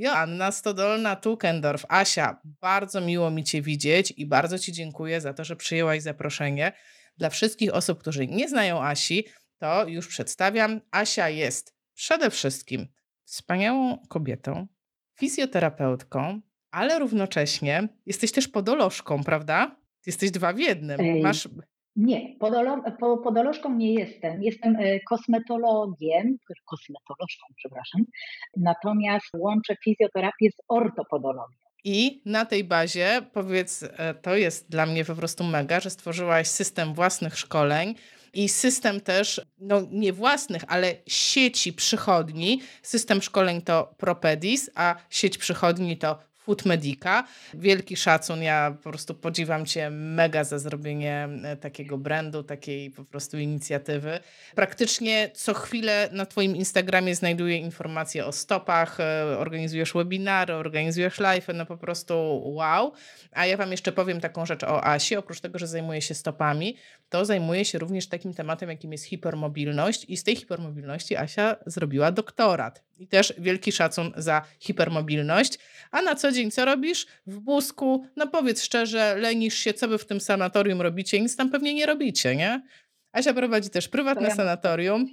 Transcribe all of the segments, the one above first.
Joanna Stodolna-Tukendorf. Asia, bardzo miło mi Cię widzieć i bardzo Ci dziękuję za to, że przyjęłaś zaproszenie. Dla wszystkich osób, którzy nie znają Asi, to już przedstawiam. Asia jest przede wszystkim wspaniałą kobietą, fizjoterapeutką, ale równocześnie jesteś też podolożką, prawda? Jesteś dwa w jednym. Masz... Nie, podolo, podolożką nie jestem. Jestem e, kosmetologiem, kosmetolożką, przepraszam. Natomiast łączę fizjoterapię z ortopodologią. I na tej bazie, powiedz, e, to jest dla mnie po prostu mega, że stworzyłaś system własnych szkoleń i system też, no nie własnych, ale sieci przychodni. System szkoleń to Propedis, a sieć przychodni to Food Medica. Wielki szacun, ja po prostu podziwiam Cię mega za zrobienie e, takiego brandu, takiej po prostu inicjatywy. Praktycznie co chwilę na Twoim Instagramie znajduję informacje o stopach, e, organizujesz webinary, organizujesz live, no po prostu wow. A ja Wam jeszcze powiem taką rzecz o Asi, oprócz tego, że zajmuje się stopami, to zajmuje się również takim tematem, jakim jest hipermobilność i z tej hipermobilności Asia zrobiła doktorat. I też wielki szacun za hipermobilność. A na co dzień co robisz? W Busku, no powiedz szczerze, lenisz się, co wy w tym sanatorium robicie? Nic tam pewnie nie robicie, nie? Asia prowadzi też prywatne sanatorium.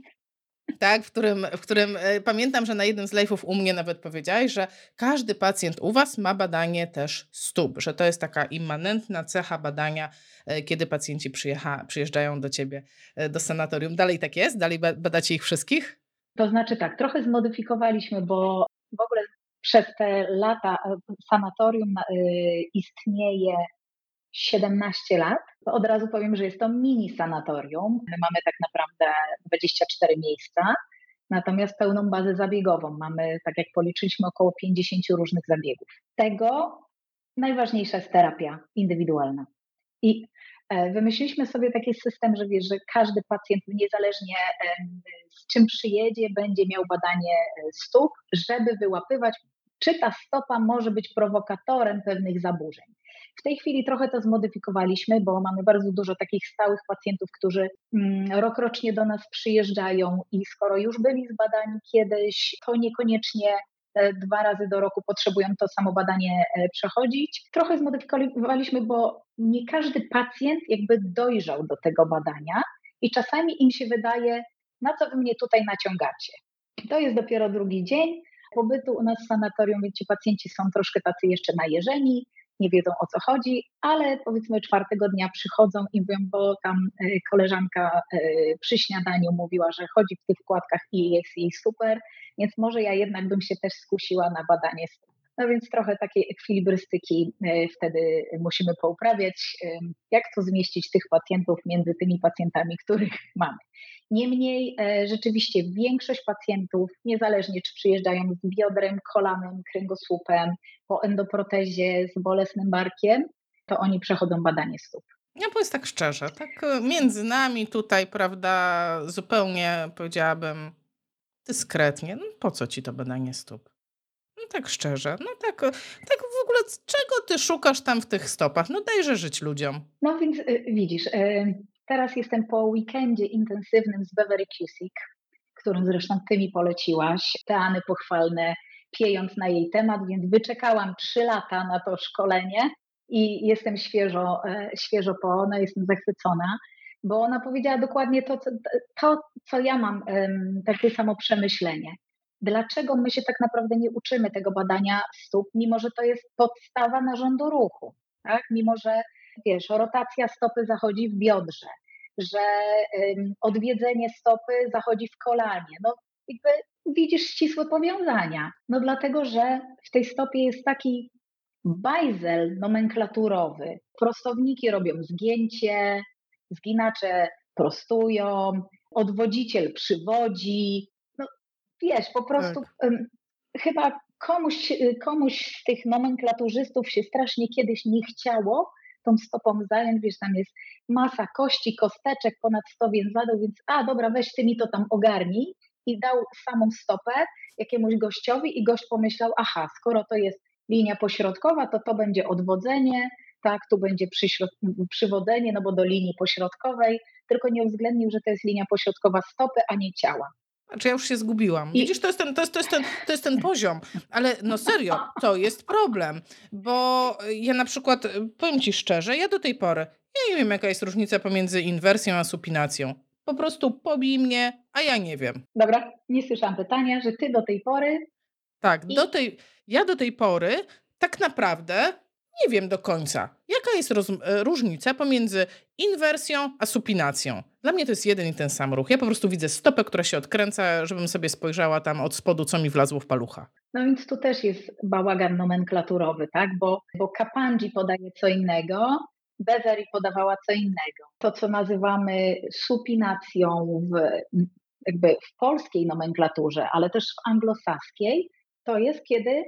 Tak, w którym, w którym e, pamiętam, że na jednym z live'ów u mnie nawet powiedziałeś, że każdy pacjent u Was ma badanie też stóp, że to jest taka immanentna cecha badania, e, kiedy pacjenci przyjeżdżają do Ciebie e, do sanatorium. Dalej tak jest? Dalej badacie ich wszystkich? To znaczy tak, trochę zmodyfikowaliśmy, bo w ogóle przez te lata sanatorium istnieje 17 lat. Od razu powiem, że jest to mini sanatorium. My mamy tak naprawdę 24 miejsca, natomiast pełną bazę zabiegową. Mamy, tak jak policzyliśmy, około 50 różnych zabiegów. Tego najważniejsza jest terapia indywidualna. I e, wymyśliliśmy sobie taki system, że wiesz, że każdy pacjent, niezależnie z czym przyjedzie, będzie miał badanie e, stóp, żeby wyłapywać, czy ta stopa może być prowokatorem pewnych zaburzeń. W tej chwili trochę to zmodyfikowaliśmy, bo mamy bardzo dużo takich stałych pacjentów, którzy mm, rokrocznie do nas przyjeżdżają i skoro już byli zbadani kiedyś, to niekoniecznie dwa razy do roku potrzebują to samo badanie e, przechodzić. Trochę zmodyfikowaliśmy, bo nie każdy pacjent jakby dojrzał do tego badania i czasami im się wydaje, na co wy mnie tutaj naciągacie. To jest dopiero drugi dzień pobytu u nas w sanatorium, więc ci pacjenci są troszkę tacy jeszcze najeżeni, nie wiedzą o co chodzi, ale powiedzmy czwartego dnia przychodzą i mówią, bo tam e, koleżanka e, przy śniadaniu mówiła, że chodzi w tych wkładkach i jest jej super, więc może ja jednak bym się też skusiła na badanie no więc trochę takiej ekwilibrystyki e, wtedy musimy pouprawiać, jak to zmieścić tych pacjentów między tymi pacjentami, których mamy. Niemniej e, rzeczywiście większość pacjentów, niezależnie czy przyjeżdżają z biodrem, kolanem, kręgosłupem, po endoprotezie, z bolesnym barkiem, to oni przechodzą badanie stóp. Ja powiedz tak szczerze, tak e, między nami tutaj, prawda, zupełnie powiedziałabym dyskretnie, no po co ci to badanie stóp? No tak szczerze, no tak, tak w ogóle czego ty szukasz tam w tych stopach? No dajże żyć ludziom. No więc y, widzisz, y, teraz jestem po weekendzie intensywnym z Beverly Cusick, którym zresztą ty mi poleciłaś, teany pochwalne, piejąc na jej temat, więc wyczekałam trzy lata na to szkolenie i jestem świeżo, e, świeżo po, ona jestem zachwycona, bo ona powiedziała dokładnie to, co, to, co ja mam, takie samo przemyślenie dlaczego my się tak naprawdę nie uczymy tego badania stóp, mimo że to jest podstawa narządu ruchu, tak? mimo że wiesz, rotacja stopy zachodzi w biodrze, że ym, odwiedzenie stopy zachodzi w kolanie. No, jakby widzisz ścisłe powiązania. No dlatego, że w tej stopie jest taki bajzel nomenklaturowy. Prostowniki robią zgięcie, zginacze prostują, odwodziciel przywodzi, wiesz, po prostu tak. chyba komuś, komuś z tych nomenklaturzystów się strasznie kiedyś nie chciało tą stopą zająć, wiesz, tam jest masa kości, kosteczek, ponad 100 więzadł, więc a dobra, weź ty mi to tam ogarnij i dał samą stopę jakiemuś gościowi i gość pomyślał, aha, skoro to jest linia pośrodkowa, to to będzie odwodzenie, tak, tu będzie przywodzenie, no bo do linii pośrodkowej, tylko nie uwzględnił, że to jest linia pośrodkowa stopy, a nie ciała. Znaczy ja już się zgubiłam. I... Widzisz, to jest, ten, to, jest, to, jest ten, to jest ten poziom. Ale no serio, to jest problem. Bo ja na przykład, powiem ci szczerze, ja do tej pory, ja nie wiem jaka jest różnica pomiędzy inwersją a supinacją. Po prostu pobij mnie, a ja nie wiem. Dobra, nie słyszałam pytania, że ty do tej pory... Tak, I... do tej, ja do tej pory tak naprawdę nie wiem do końca, jaka jest roz, e, różnica pomiędzy inwersją a supinacją. Dla mnie to jest jeden i ten sam ruch. Ja po prostu widzę stopę, która się odkręca, żebym sobie spojrzała tam od spodu, co mi wlazło w palucha. No więc tu też jest bałagan nomenklaturowy, tak? Bo, bo podaje co innego, Bezery podawała co innego. To, co nazywamy supinacją w, jakby w polskiej nomenklaturze, ale też w anglosaskiej, to jest kiedy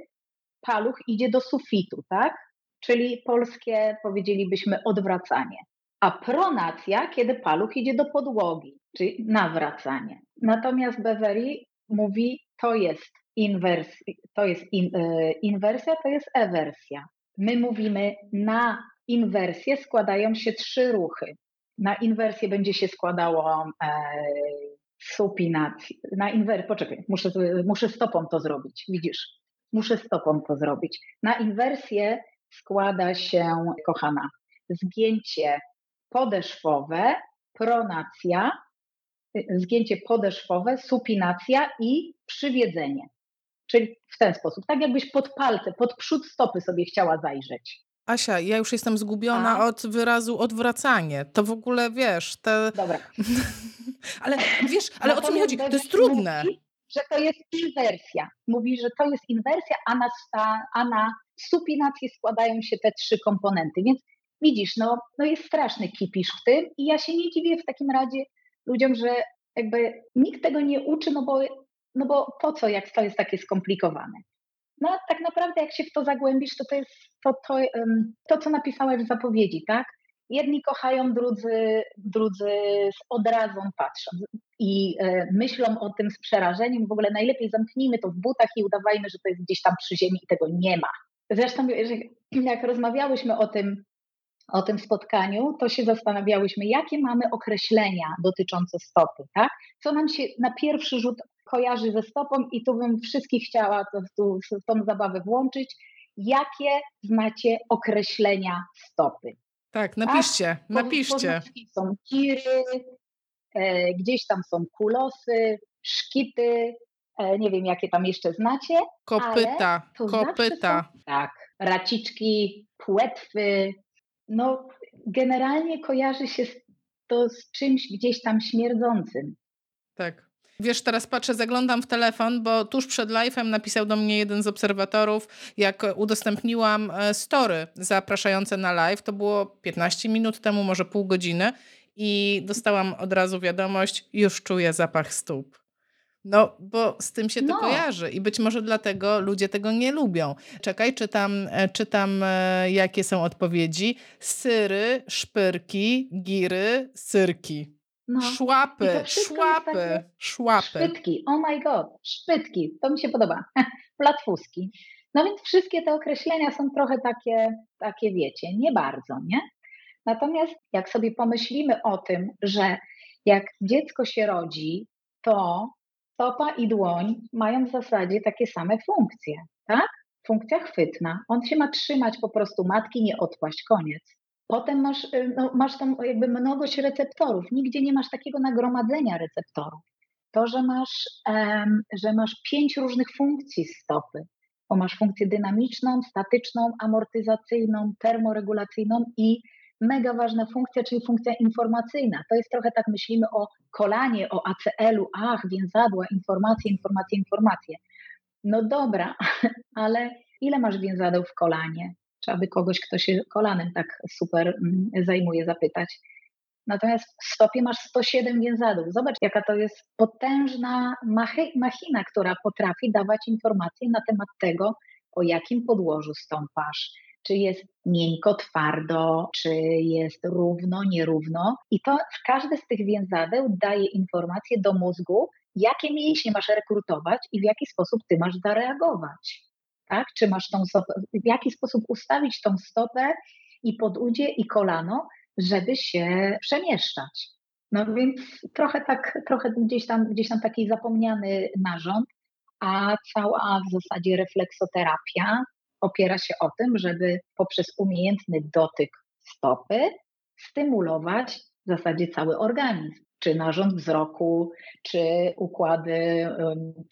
paluch idzie do sufitu, tak? czyli polskie powiedzielibyśmy odwracanie. A pronacja, kiedy paluch idzie do podłogi, czyli nawracanie. Natomiast Beverly mówi, to jest, inwersja, to jest in, e, inwersja, to jest ewersja. My mówimy, na inwersję składają się trzy ruchy. Na inwersję będzie się składało e, supinacji. Na inwersję, poczekaj, muszę, muszę stopą to zrobić, widzisz, muszę stopą to zrobić. Na inwersję składa się, kochana, zgięcie podeszwowe, pronacja, zgięcie podeszwowe, supinacja i przywiedzenie. Czyli w ten sposób, tak jakbyś pod palce, pod przód stopy sobie chciała zajrzeć. Asia, ja już jestem zgubiona A? od wyrazu odwracanie. To w ogóle wiesz, te. Dobra. ale wiesz, ale o co mi chodzi? To jest trudne. Mówi, że to jest inwersja. Mówi, że to jest inwersja, a na, a na supinacji składają się te trzy komponenty. Więc widzisz, no, no jest straszny kipisz w tym i ja się nie dziwię w takim razie ludziom, że jakby nikt tego nie uczy, no bo, no bo po co, jak to jest takie skomplikowane. No tak naprawdę jak się w to zagłębisz, to to jest to, to, to co napisałeś w zapowiedzi, tak? Jedni kochają, drudzy, drudzy z odrazą patrzą i e, myślą o tym z przerażeniem. W ogóle najlepiej zamknijmy to w butach i udawajmy, że to jest gdzieś tam przy ziemi i tego nie ma. Zresztą, jak rozmawiałyśmy o tym, o tym spotkaniu, to się zastanawiałyśmy, jakie mamy określenia dotyczące stopy, tak? Co nam się na pierwszy rzut kojarzy ze stopą i tu bym wszystkich chciała to, tu, w tą zabawę włączyć. Jakie znacie określenia stopy? Tak, napiszcie, tak? napiszcie. Są tiry, e, gdzieś tam są kulosy, szkity, E, nie wiem, jakie tam jeszcze znacie. Kopyta, kopyta. Są, tak, raciczki, płetwy. No, generalnie kojarzy się to z czymś gdzieś tam śmierdzącym. Tak. Wiesz, teraz patrzę, zaglądam w telefon, bo tuż przed live'em napisał do mnie jeden z obserwatorów, jak udostępniłam e, story zapraszające na live. To było 15 minut temu, może pół godziny i dostałam od razu wiadomość, już czuję zapach stóp. No, bo z tym się to no. kojarzy i być może dlatego ludzie tego nie lubią. Czekaj, czytam, e, czytam e, jakie są odpowiedzi. Syry, szpyrki, giry, syrki. No. Szłapy, szłapy, szłapy. Szpytki, oh my god, szpytki, to mi się podoba. Platfuski. No więc wszystkie te określenia są trochę takie, takie wiecie, nie bardzo, nie? Natomiast jak sobie pomyślimy o tym, że jak dziecko się rodzi, to stopa i dłoń mają w zasadzie takie same funkcje, tak? Funkcja chwytna. On się ma trzymać po prostu matki, nie odpaść, koniec. Potem masz, y, no, masz tam jakby mnogość receptorów. Nigdzie nie masz takiego nagromadzenia receptorów. To, że masz, um, że masz pięć różnych funkcji stopy, bo masz funkcję dynamiczną, statyczną, amortyzacyjną, termoregulacyjną i mega ważna funkcja, czyli funkcja informacyjna. To jest trochę tak, myślimy o kolanie, o ACL-u, ach, więzadła, informacje, informacje, informacje. No dobra, ale ile masz więzadeł w kolanie? Trzeba by kogoś, kto się kolanem tak super mm, zajmuje, zapytać. Natomiast w stopie masz 107 więzadeł. Zobacz, jaka to jest potężna machina, która potrafi dawać informacje na temat tego, po jakim podłożu stąpasz, czy jest miękko, twardo, czy jest równo, nierówno. I to każde z tych więzadeł daje informację do mózgu, jakie mięśnie masz rekrutować i w jaki sposób ty masz zareagować. Tak? Czy masz tą stopę, w jaki sposób ustawić tą stopę i podudzie i kolano, żeby się przemieszczać. No więc trochę tak, trochę gdzieś tam, gdzieś tam taki zapomniany narząd, a cała w zasadzie refleksoterapia opiera się o tym, żeby poprzez umiejętny dotyk stopy stymulować w zasadzie cały organizm, czy narząd wzroku, czy układy,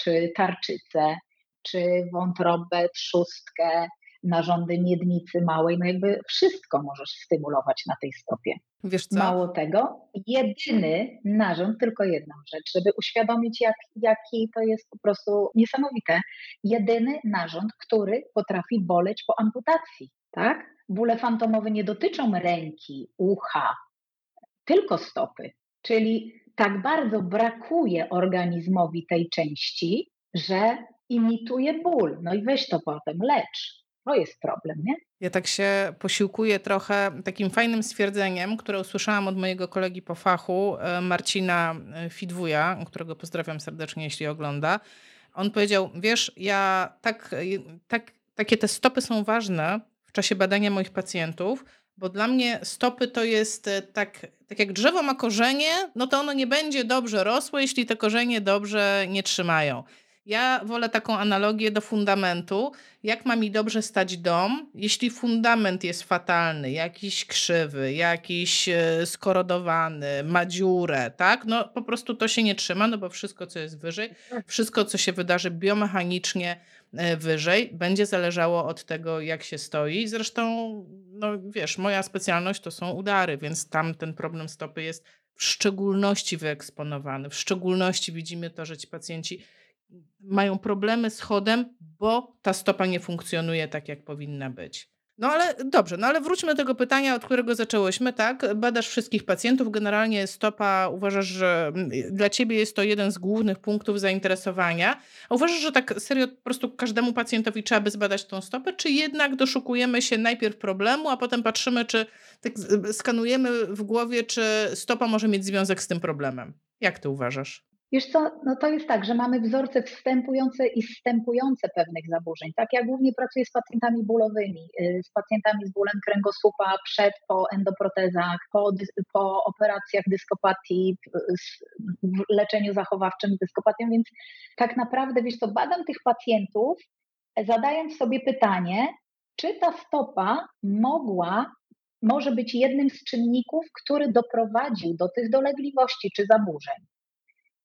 czy tarczycę, czy wątrobę, trzustkę, narządy miednicy małej, no jakby wszystko możesz stymulować na tej stopie. Wiesz co? Mało tego, jedyny narząd, tylko jedną rzecz, żeby uświadomić, jak, jaki to jest po prostu niesamowite. Jedyny narząd, który potrafi boleć po amputacji, tak? Bóle fantomowe nie dotyczą ręki, ucha, tylko stopy. Czyli tak bardzo brakuje organizmowi tej części, że imituje ból. No i weź to potem, lecz. To jest problem, nie? Ja tak się posiłkuję trochę takim fajnym stwierdzeniem, które usłyszałam od mojego kolegi po fachu, e, Marcina e, Fidwuja, którego pozdrawiam serdecznie, jeśli ogląda. On powiedział, wiesz, ja tak, e, tak, takie te stopy są ważne w czasie badania moich pacjentów, bo dla mnie stopy to jest tak, tak jak drzewo ma korzenie, no to ono nie będzie dobrze rosło, jeśli te korzenie dobrze nie trzymają. Ja wolę taką analogię do fundamentu. Jak ma mi dobrze stać dom, jeśli fundament jest fatalny, jakiś krzywy, jakiś e, skorodowany, ma dziurę, tak? No po prostu to się nie trzyma, no bo wszystko, co jest wyżej, wszystko, co się wydarzy biomechanicznie e, wyżej, będzie zależało od tego, jak się stoi. Zresztą, no wiesz, moja specjalność to są udary, więc tam ten problem stopy jest w szczególności wyeksponowany. W szczególności widzimy to, że ci pacjenci mają problemy z chodem, bo ta stopa nie funkcjonuje tak, jak powinna być. No ale dobrze, no ale wróćmy do tego pytania, od którego zaczęłyśmy, tak? Badasz wszystkich pacjentów, generalnie stopa uważasz, że mm, dla ciebie jest to jeden z głównych punktów zainteresowania. A uważasz, że tak serio po prostu każdemu pacjentowi trzeba by zbadać tą stopę, czy jednak doszukujemy się najpierw problemu, a potem patrzymy, czy tak skanujemy w głowie, czy stopa może mieć związek z tym problemem? Jak ty uważasz? Wiesz co, no to jest tak, że mamy wzorce wstępujące i wstępujące pewnych zaburzeń. Tak ja głównie pracuję z pacjentami bólowymi, y, z pacjentami z bólem kręgosłupa przed, po endoprotezach, po, po operacjach dyskopatii, w leczeniu zachowawczym dyskopatią, więc tak naprawdę, wiesz co, badam tych pacjentów, zadając sobie pytanie, czy ta stopa mogła może być jednym z czynników, który doprowadził do tych dolegliwości czy zaburzeń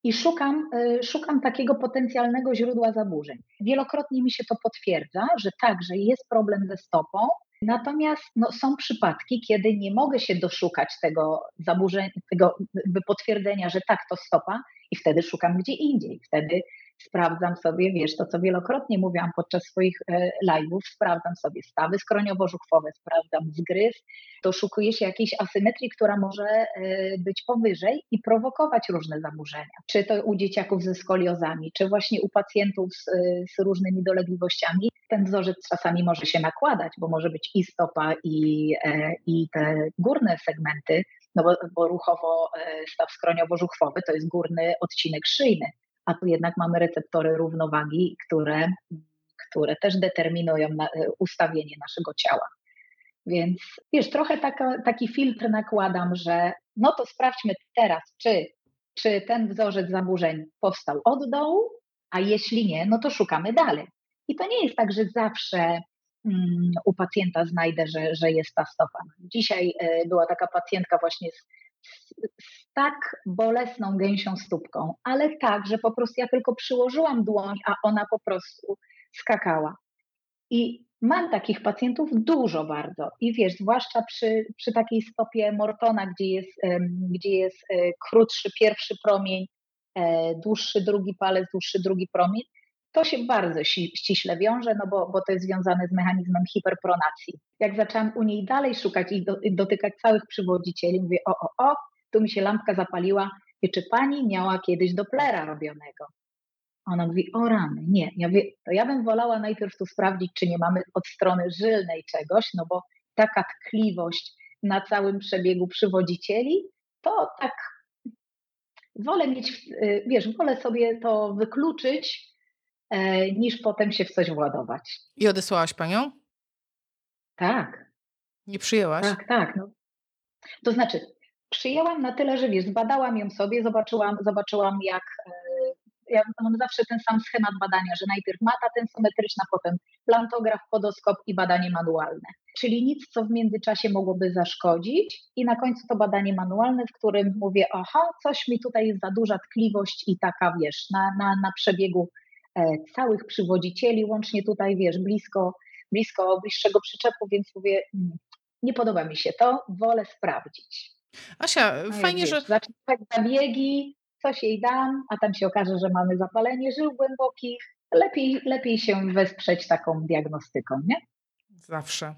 i szukam, y, szukam takiego potencjalnego źródła zaburzeń. Wielokrotnie mi się to potwierdza, że tak, że jest problem ze stopą, natomiast no, są przypadki, kiedy nie mogę się doszukać tego zaburzenia, tego potwierdzenia, że tak, to stopa i wtedy szukam gdzie indziej. Wtedy sprawdzam sobie, wiesz, to co wielokrotnie mówiłam podczas swoich e, live'ów, sprawdzam sobie stawy skroniowo-żuchwowe, sprawdzam zgryz, doszukuję się jakiejś asymetrii, która może e, być powyżej i prowokować różne zaburzenia. Czy to u dzieciaków ze skoliozami, czy właśnie u pacjentów z, z różnymi dolegliwościami. Ten wzorzec czasami może się nakładać, bo może być i stopa, i, e, i te górne segmenty, no bo, bo ruchowo staw skroniowo-żuchwowy to jest górny odcinek szyjny a tu jednak mamy receptory równowagi, które, które też determinują na, ustawienie naszego ciała. Więc wiesz, trochę taka, taki filtr nakładam, że no to sprawdźmy teraz, czy, czy ten wzorzec zaburzeń powstał od dołu, a jeśli nie, no to szukamy dalej. I to nie jest tak, że zawsze mm, u pacjenta znajdę, że, że jest ta stopa. Dzisiaj y, była taka pacjentka właśnie z z tak bolesną gęsią stópką, ale tak, że po prostu ja tylko przyłożyłam dłoń, a ona po prostu skakała. I mam takich pacjentów dużo bardzo. I wiesz, zwłaszcza przy, przy takiej stopie Mortona, gdzie jest, gdzie jest e, krótszy pierwszy promień, e, dłuższy drugi palec, dłuższy drugi promień, to się bardzo ściśle wiąże, no bo, bo to jest związane z mechanizmem hiperpronacji. Jak zaczęłam u niej dalej szukać i, do, i dotykać całych przywodzicieli, mówię, o, o, o, tu mi się lampka zapaliła, i czy pani miała kiedyś doplera robionego? Ona mówi, o rany, nie. Ja mówię, to ja bym wolała najpierw tu sprawdzić, czy nie mamy od strony żylnej czegoś, no bo taka tkliwość na całym przebiegu przywodzicieli, to tak wolę mieć, y, wiesz, wolę sobie to wykluczyć, niż potem się w coś władować. I odesłałaś panią? Tak. Nie przyjęłaś? Tak, tak. No. To znaczy, przyjęłam na tyle, że wiesz, zbadałam ją sobie, zobaczyłam, zobaczyłam jak e, ja mam zawsze ten sam schemat badania, że najpierw mata tensometryczna, potem plantograf, podoskop i badanie manualne. Czyli nic, co w międzyczasie mogłoby zaszkodzić i na końcu to badanie manualne, w którym mówię, aha, coś mi tutaj jest za duża tkliwość i taka, wiesz, na, na, na przebiegu e, całych przywodzicieli, łącznie tutaj, wiesz, blisko, blisko bliższego przyczepu, więc mówię, mm, nie podoba mi się to, wolę sprawdzić. Asia, no fajnie, wiesz, że... Zacząć tak zabiegi, coś jej dam, a tam się okaże, że mamy zapalenie żył głębokich. Lepiej, lepiej się wesprzeć taką diagnostyką, nie? Zawsze.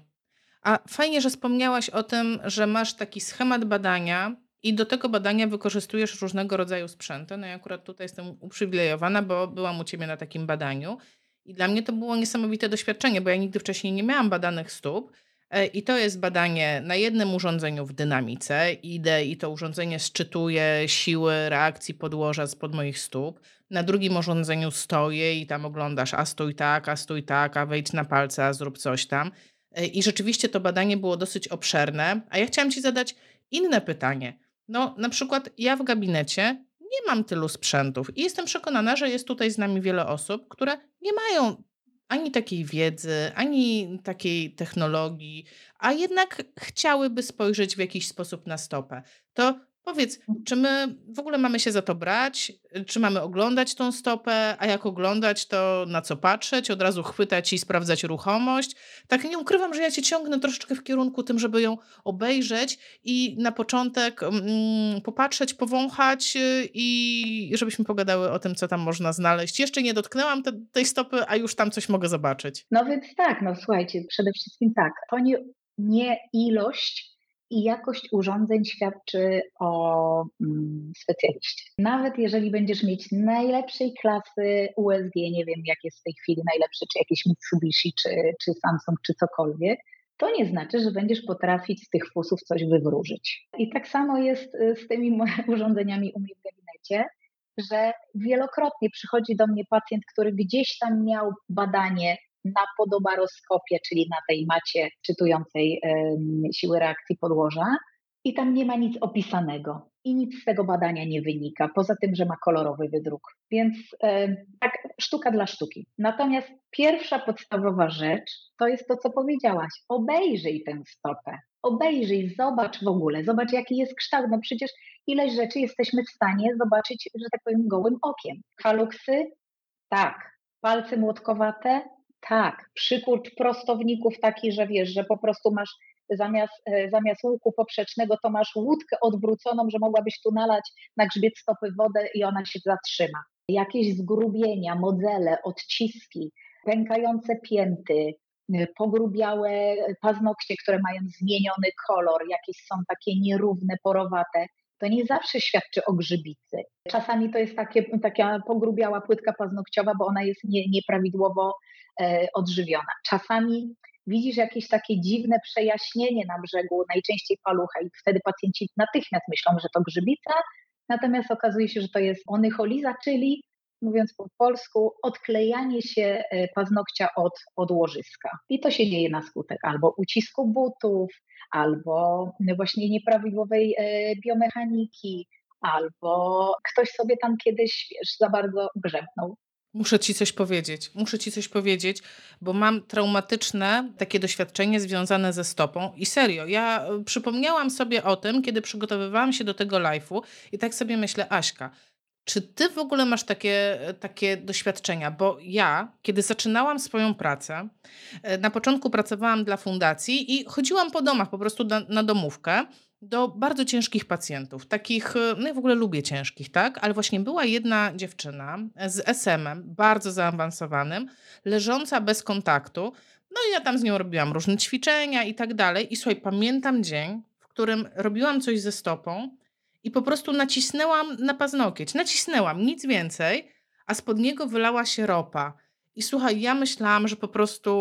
A fajnie, że wspomniałaś o tym, że masz taki schemat badania i do tego badania wykorzystujesz różnego rodzaju sprzęty. No i akurat tutaj jestem uprzywilejowana, bo byłam u Ciebie na takim badaniu. I dla mnie to było niesamowite doświadczenie, bo ja nigdy wcześniej nie miałam badanych stóp. E, I to jest badanie na jednym urządzeniu w dynamice. Idę i to urządzenie szczytuje siły reakcji podłoża spod moich stóp. Na drugim urządzeniu stoję i tam oglądasz, a stój tak, a stój tak, a wejdź na palce, a zrób coś tam. E, I rzeczywiście to badanie było dosyć obszerne. A ja chciałam Ci zadać inne pytanie. No, na przykład ja w gabinecie nie mam tylu sprzętów i jestem przekonana, że jest tutaj z nami wiele osób, które nie mają ani takiej wiedzy, ani takiej technologii, a jednak chciałyby spojrzeć w jakiś sposób na stopę. To Powiedz, czy my w ogóle mamy się za to brać? Czy mamy oglądać tą stopę? A jak oglądać, to na co patrzeć? Od razu chwytać i sprawdzać ruchomość? Tak nie ukrywam, że ja cię ciągnę troszeczkę w kierunku tym, żeby ją obejrzeć i na początek mm, popatrzeć, powąchać y, i żebyśmy pogadały o tym, co tam można znaleźć. Jeszcze nie dotknęłam te, tej stopy, a już tam coś mogę zobaczyć. No więc tak, no słuchajcie, przede wszystkim tak. To nie, nie ilość i jakość urządzeń świadczy o mm, specjaliście. Nawet jeżeli będziesz mieć najlepszej klasy USG, nie wiem jak jest w tej chwili najlepszy, czy jakieś Mitsubishi, czy, czy Samsung, czy cokolwiek, to nie znaczy, że będziesz potrafić z tych fusów coś wywróżyć. I tak samo jest y, z tymi urządzeniami u mnie w gabinecie, że wielokrotnie przychodzi do mnie pacjent, który gdzieś tam miał badanie na podobaroskopie, czyli na tej macie czytującej siły reakcji podłoża i tam nie ma nic opisanego i nic z tego badania nie wynika, poza tym, że ma kolorowy wydruk. Więc tak, sztuka dla sztuki. Natomiast pierwsza podstawowa rzecz to jest to, co powiedziałaś. Obejrzyj tę stopę. Obejrzyj, zobacz w ogóle, zobacz jaki jest kształt. No przecież ileś rzeczy jesteśmy w stanie zobaczyć, że tak powiem, gołym okiem. Haluksy? Tak. Palce młotkowate? Tak, przykurcz prostowników taki, że wiesz, że po prostu masz zamiast, e, zamiast łuku poprzecznego, to masz łódkę odwróconą, że mogłabyś tu nalać na grzbiet stopy wodę i ona się zatrzyma. Jakieś zgrubienia, modele, odciski, pękające pięty, e, pogrubiałe paznokcie, które mają zmieniony kolor, jakieś są takie nierówne, porowate. To nie zawsze świadczy o grzybicy. Czasami to jest takie, taka pogrubiała płytka paznokciowa, bo ona jest nie, nieprawidłowo E, odżywiona. Czasami widzisz jakieś takie dziwne przejaśnienie na brzegu, najczęściej palucha i wtedy pacjenci natychmiast myślą, że to grzybica, natomiast okazuje się, że to jest onycholiza, czyli mówiąc po polsku, odklejanie się e, paznokcia od, od łożyska. I to się dzieje na skutek albo ucisku butów, albo właśnie nieprawidłowej e, biomechaniki, albo ktoś sobie tam kiedyś wiesz, za bardzo grzebnął Muszę ci coś powiedzieć. Muszę ci coś powiedzieć, bo mam traumatyczne takie doświadczenie związane ze stopą. I serio, ja e, przypomniałam sobie o tym, kiedy przygotowywałam się do tego live'u i tak sobie myślę, Aśka, czy ty w ogóle masz takie, e, takie doświadczenia? Bo ja, kiedy zaczynałam swoją pracę, e, na początku pracowałam dla fundacji i chodziłam po domach, po prostu na, na domówkę do bardzo ciężkich pacjentów. Takich, e, no ja w ogóle lubię ciężkich, tak? Ale właśnie była jedna dziewczyna z SM-em, bardzo zaawansowanym, leżąca bez kontaktu. No i ja tam z nią robiłam różne ćwiczenia i tak dalej. I słuchaj, pamiętam dzień, w którym robiłam coś ze stopą i po prostu nacisnęłam na paznokieć. Nacisnęłam, nic więcej, a spod niego wylała się ropa. I słuchaj, ja myślałam, że po prostu,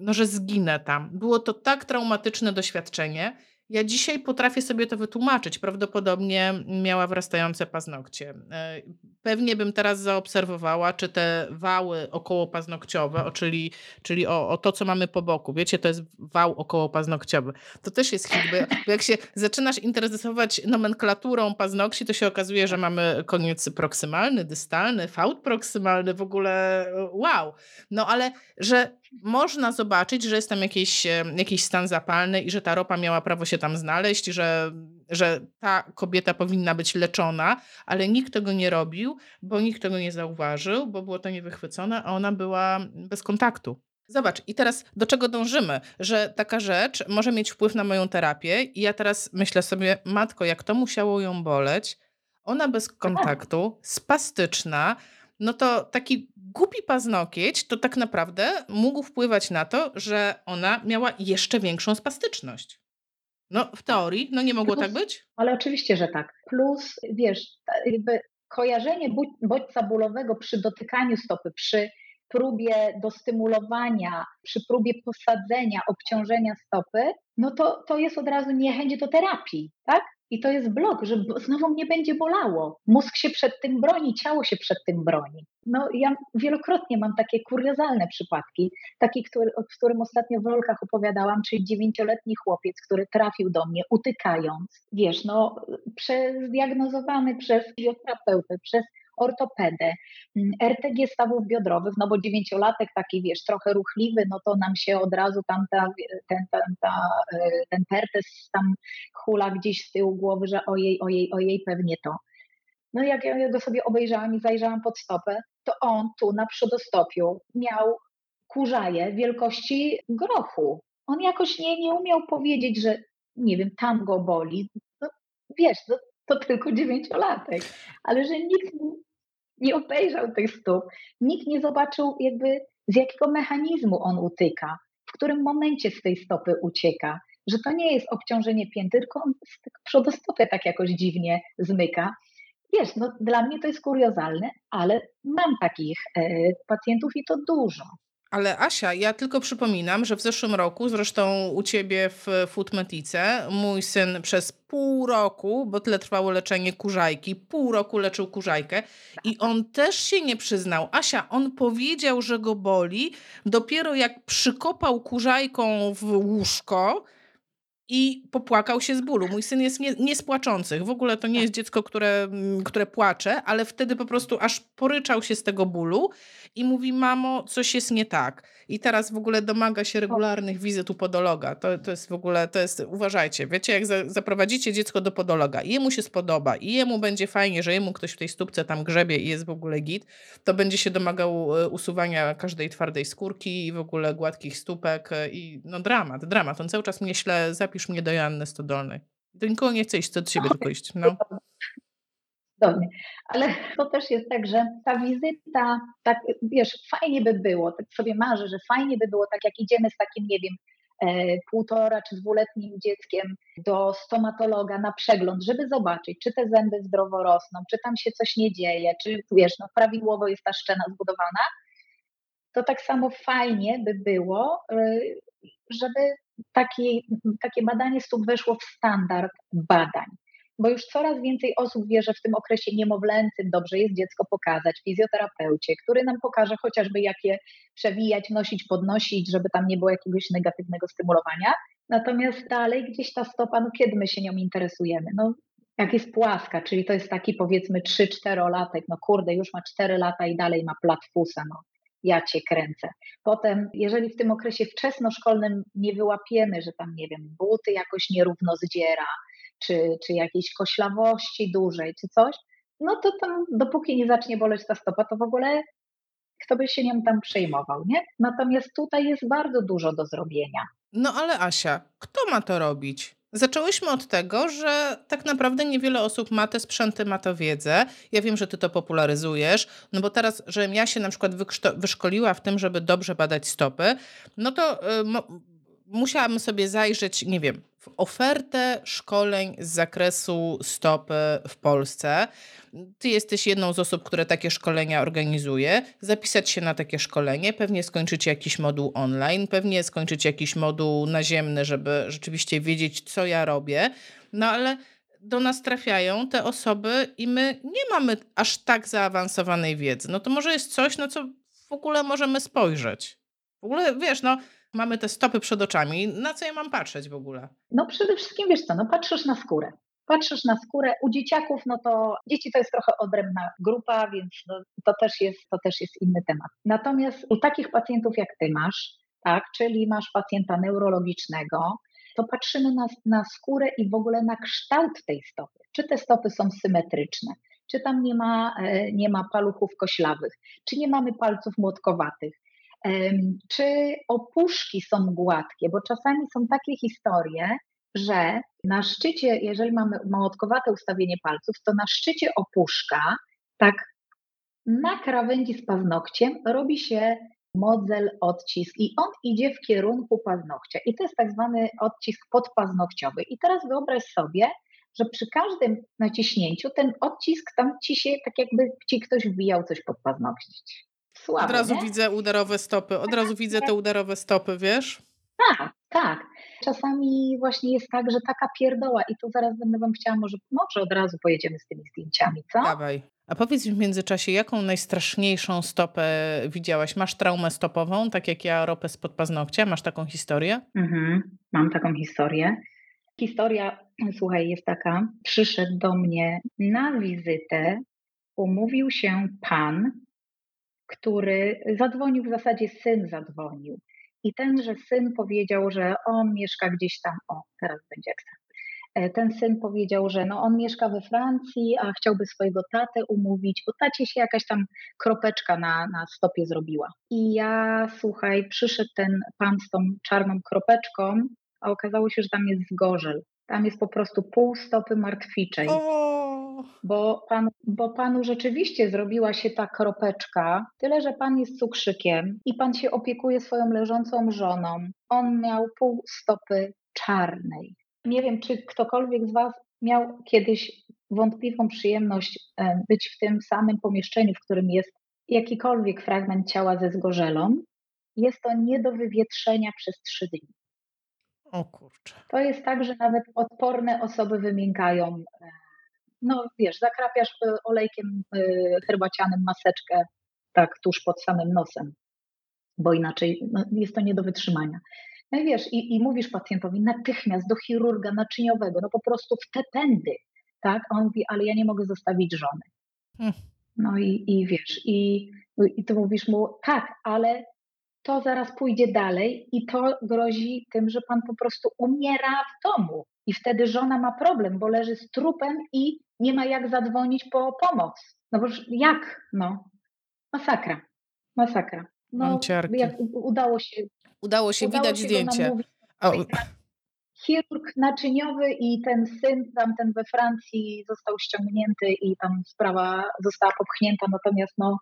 no, że zginę tam. Było to tak traumatyczne doświadczenie. Ja dzisiaj potrafię sobie to wytłumaczyć. Prawdopodobnie miała wrastające paznokcie. E, pewnie bym teraz zaobserwowała, czy te wały okołopaznokciowe, czyli, czyli o, o to, co mamy po boku, wiecie, to jest wał okołopaznokciowy. To też jest hit, bo jak się zaczynasz interesować nomenklaturą paznokci, to się okazuje, że mamy koniec proksymalny, dystalny, fałd proksymalny, w ogóle wow. No ale, że można zobaczyć, że jest tam jakiś, jakiś stan zapalny i że ta ropa miała prawo się tam znaleźć, że, że ta kobieta powinna być leczona, ale nikt tego nie robił, bo nikt tego nie zauważył, bo było to niewychwycone, a ona była bez kontaktu. Zobacz, i teraz do czego dążymy? Że taka rzecz może mieć wpływ na moją terapię, i ja teraz myślę sobie, matko, jak to musiało ją boleć, ona bez tak. kontaktu, spastyczna, no to taki głupi paznokieć to tak naprawdę mógł wpływać na to, że ona miała jeszcze większą spastyczność. No w teorii, no nie mogło Plus, tak być? Ale oczywiście, że tak. Plus, wiesz, jakby kojarzenie bodźca bólowego przy dotykaniu stopy, przy próbie dostymulowania, przy próbie posadzenia, obciążenia stopy, no to, to jest od razu niechęć do terapii, tak? I to jest blok, że znowu mnie będzie bolało. Mózg się przed tym broni, ciało się przed tym broni. No ja wielokrotnie mam takie kuriozalne przypadki, taki, który, o którym ostatnio w rolkach opowiadałam, czyli dziewięcioletni chłopiec, który trafił do mnie utykając, wiesz, no zdiagnozowany przez fizjoterapeutę, przez ortopedę, mm, RTG stawów biodrowych, no bo dziewięciolatek taki, wiesz, trochę ruchliwy, no to nam się od razu tam ta, ten, ten, ta, e, ten pertes tam hula gdzieś z tyłu głowy, że ojej, ojej, ojej, pewnie to. No jak ja go sobie obejrzałam i zajrzałam pod stopę, to on tu na przodostopiu miał kurzaje wielkości grochu. On jakoś nie, nie umiał powiedzieć, że nie wiem, tam go boli. No, wiesz, to, to tylko dziewięciolatek, ale że nikt nie obejrzał tych stóp, nikt nie zobaczył jakby z jakiego mechanizmu on utyka, w którym momencie z tej stopy ucieka, że to nie jest obciążenie pięty, tylko on z przodostopy tak jakoś dziwnie zmyka. Wiesz, no dla mnie to jest kuriozalne, ale mam takich e, pacjentów i to dużo. Ale Asia, ja tylko przypominam, że w zeszłym roku, zresztą u ciebie w Footmetice, mój syn przez pół roku, bo tyle trwało leczenie kurzajki, pół roku leczył kurzajkę i on też się nie przyznał. Asia, on powiedział, że go boli, dopiero jak przykopał kurzajką w łóżko, i popłakał się z bólu. Mój syn jest nie, nie z płaczących. W ogóle to nie jest dziecko, które, które płacze, ale wtedy po prostu aż poryczał się z tego bólu i mówi: Mamo, coś jest nie tak. I teraz w ogóle domaga się regularnych wizyt u podologa. To, to jest w ogóle, to jest, uważajcie, wiecie, jak za, zaprowadzicie dziecko do podologa i jemu się spodoba i jemu będzie fajnie, że jemu ktoś w tej stópce tam grzebie i jest w ogóle git, to będzie się domagał e, usuwania każdej twardej skórki i w ogóle gładkich stópek e, i no dramat, dramat. On cały czas mnie śle, zapisz mnie do Janny Stodolnej. Do nikogo nie chce iść, to do ciebie tylko iść. No. Ale to też jest tak, że ta wizyta, tak, wiesz, fajnie by było, tak sobie marzę, że fajnie by było, tak jak idziemy z takim, nie wiem, e, półtora czy dwuletnim dzieckiem do stomatologa na przegląd, żeby zobaczyć, czy te zęby zdrowo rosną, czy tam się coś nie dzieje, czy wiesz, no prawidłowo jest ta szczena zbudowana, to tak samo fajnie by było, e, żeby takie, takie badanie stóp weszło w standard badań bo już coraz więcej osób wie, że w tym okresie niemowlęcym dobrze jest dziecko pokazać fizjoterapeucie, który nam pokaże chociażby jak je przewijać, nosić, podnosić, żeby tam nie było jakiegoś negatywnego stymulowania. Natomiast dalej gdzieś ta stopa, no kiedy my się nią interesujemy? No jak jest płaska, czyli to jest taki powiedzmy 3-4 latek, no kurde, już ma 4 lata i dalej ma platfusa, no ja cię kręcę. Potem, jeżeli w tym okresie wczesnoszkolnym nie wyłapiemy, że tam, nie wiem, buty jakoś nierówno zdziera, czy, czy jakiejś koślawości dużej, czy coś, no to tam dopóki nie zacznie boleć ta stopa, to w ogóle kto by się nią tam przejmował, nie? Natomiast tutaj jest bardzo dużo do zrobienia. No ale Asia, kto ma to robić? Zaczęłyśmy od tego, że tak naprawdę niewiele osób ma te sprzęty, ma tę wiedzę. Ja wiem, że ty to popularyzujesz, no bo teraz, żebym ja się na przykład wyszkoliła w tym, żeby dobrze badać stopy, no to y, musiałabym sobie zajrzeć, nie wiem, ofertę szkoleń z zakresu stopy w Polsce. Ty jesteś jedną z osób, które takie szkolenia organizuje. Zapisać się na takie szkolenie, pewnie skończyć jakiś moduł online, pewnie skończyć jakiś moduł naziemny, żeby rzeczywiście wiedzieć, co ja robię. No ale do nas trafiają te osoby i my nie mamy aż tak zaawansowanej wiedzy. No to może jest coś, na co w ogóle możemy spojrzeć. W ogóle, wiesz, no mamy te stopy przed oczami. Na co ja mam patrzeć w ogóle? No przede wszystkim, wiesz co, no patrzysz na skórę. Patrzysz na skórę, u dzieciaków, no to dzieci to jest trochę odrębna grupa, więc no, to, też jest, to też jest inny temat. Natomiast u takich pacjentów jak ty masz, tak, czyli masz pacjenta neurologicznego, to patrzymy na, na skórę i w ogóle na kształt tej stopy. Czy te stopy są symetryczne, czy tam nie ma, e, nie ma paluchów koślawych, czy nie mamy palców młotkowatych, czy opuszki są gładkie, bo czasami są takie historie, że na szczycie, jeżeli mamy młotkowate ustawienie palców, to na szczycie opuszka, tak na krawędzi z paznokciem robi się modzel, odcisk i on idzie w kierunku paznokcia. I to jest tak zwany odcisk podpaznokciowy. I teraz wyobraź sobie, że przy każdym naciśnięciu ten odcisk tam ci się, tak jakby ci ktoś wbijał coś pod paznokcie. Słabo, od razu nie? widzę udarowe stopy, od razu widzę te udarowe stopy, wiesz? Tak, tak. Czasami właśnie jest tak, że taka pierdoła i tu zaraz będę wam chciała, może, może od razu pojedziemy z tymi zdjęciami, co? Dawaj. A powiedz mi w międzyczasie, jaką najstraszniejszą stopę widziałaś? Masz traumę stopową, tak jak ja ropę spod paznokcia? Masz taką historię? Mhm, mam taką historię. Historia, słuchaj, jest taka. Przyszedł do mnie na wizytę, umówił się pan, który zadzwonił, w zasadzie syn zadzwonił. I tenże syn powiedział, że on mieszka gdzieś tam, o, teraz będzie ekstra. E, ten syn powiedział, że no on mieszka we Francji, a chciałby swojego tatę umówić, bo tacie się jakaś tam kropeczka na, na stopie zrobiła. I ja, słuchaj, przyszedł ten pan z tą czarną kropeczką, a okazało się, że tam jest zgorzel. Tam jest po prostu pół stopy martwiczej. Bo, pan, bo panu rzeczywiście zrobiła się ta kropeczka, tyle że pan jest cukrzykiem i pan się opiekuje swoją leżącą żoną. On miał pół stopy czarnej. Nie wiem, czy ktokolwiek z Was miał kiedyś wątpliwą przyjemność e, być w tym samym pomieszczeniu, w którym jest jakikolwiek fragment ciała ze zgorzelą. Jest to nie do wywietrzenia przez trzy dni. O kurczę. To jest tak, że nawet odporne osoby wymiękają. E, no wiesz, zakrapiasz e, olejkiem herbacianym maseczkę tak tuż pod samym nosem, bo inaczej no, jest to nie do wytrzymania. No i wiesz, i, i mówisz pacjentowi natychmiast do chirurga naczyniowego, no po prostu w te pędy, tak? A on mówi, ale ja nie mogę zostawić żony. Hmm. No i, i wiesz, i, i ty mówisz mu, tak, ale to zaraz pójdzie dalej i to grozi tym, że pan po prostu umiera w domu. I wtedy żona ma problem, bo leży z trupem i nie ma jak zadzwonić po pomoc. No bo jak? No, masakra, masakra. No, jak udało się Udało się, Udało widać się zdjęcie. Chirurg naczyniowy i ten syn tamten we Francji został ściągnięty i tam sprawa została popchnięta, natomiast no,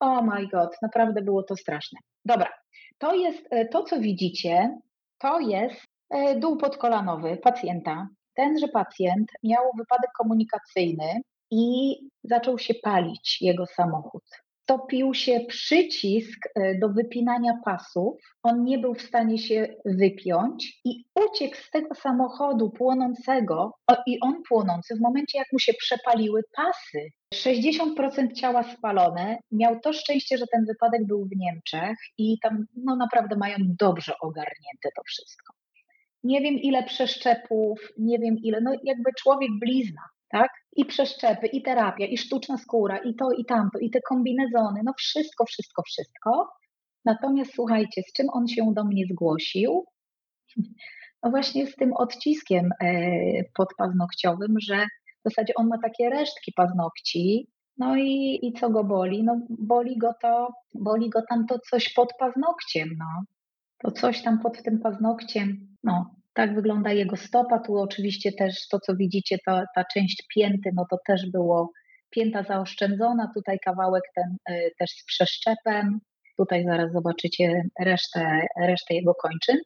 oh my god, naprawdę było to straszne. Dobra, to jest e, to, co widzicie, to jest e, dół podkolanowy pacjenta. Tenże pacjent miał wypadek komunikacyjny i zaczął się palić jego samochód topił się przycisk e, do wypinania pasów. On nie był w stanie się wypiąć i uciekł z tego samochodu płonącego i on płonący w momencie, jak mu się przepaliły pasy. 60% ciała spalone. Miał to szczęście, że ten wypadek był w Niemczech i tam no, naprawdę mają dobrze ogarnięte to wszystko. Nie wiem ile przeszczepów, nie wiem ile, no jakby człowiek blizna tak? I przeszczepy, i terapia, i sztuczna skóra, i to, i tamto, i te kombinezony, no wszystko, wszystko, wszystko. Natomiast słuchajcie, z czym on się do mnie zgłosił? No właśnie z tym odciskiem e, podpaznokciowym, że w zasadzie on ma takie resztki paznokci, no i, i co go boli? No boli go to, boli go tam to coś pod paznokciem, no. To coś tam pod tym paznokciem, no, tak wygląda jego stopa. Tu oczywiście też to, co widzicie, ta, ta część pięty, no to też było pięta zaoszczędzona. Tutaj kawałek ten y, też z przeszczepem. Tutaj zaraz zobaczycie resztę, resztę jego kończyn.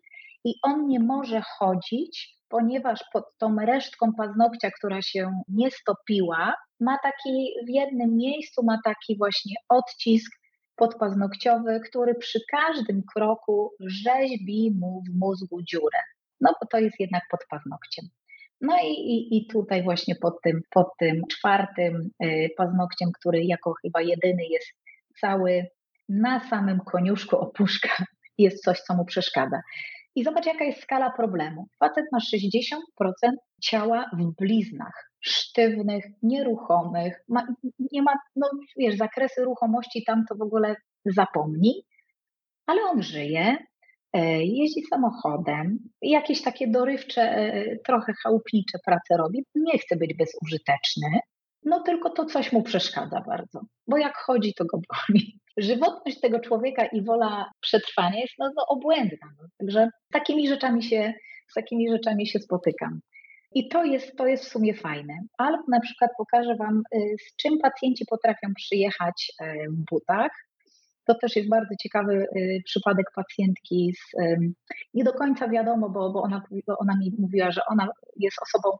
I on nie może chodzić ponieważ pod tą resztką paznokcia, która się nie stopiła, ma taki w jednym miejscu, ma taki właśnie odcisk podpaznokciowy, który przy każdym kroku rzeźbi mu w mózgu dziurę. No bo to jest jednak pod paznokciem. No i, i, i tutaj właśnie pod tym, pod tym czwartym y, paznokciem, który jako chyba jedyny jest cały na samym koniuszku opuszka, jest coś, co mu przeszkadza. I zobacz, jaka jest skala problemu. Facet ma 60% ciała w bliznach, sztywnych, nieruchomych, ma, nie ma, no wiesz, zakresy ruchomości tam to w ogóle zapomni, ale on żyje, e, jeździ samochodem, jakieś takie dorywcze, e, trochę chałupnicze prace robi, nie chce być bezużyteczny, no tylko to coś mu przeszkadza bardzo, bo jak chodzi, to go boli żywotność tego człowieka i wola przetrwania jest no, no obłędna. No. Także takimi rzeczami się, z takimi rzeczami się spotykam. I to jest, to jest w sumie fajne. Albo na przykład pokażę Wam, y, z czym pacjenci potrafią przyjechać y, w butach. To też jest bardzo ciekawy y, przypadek pacjentki. Z, nie do końca wiadomo, bo, bo, ona, bo ona mi mówiła, że ona jest osobą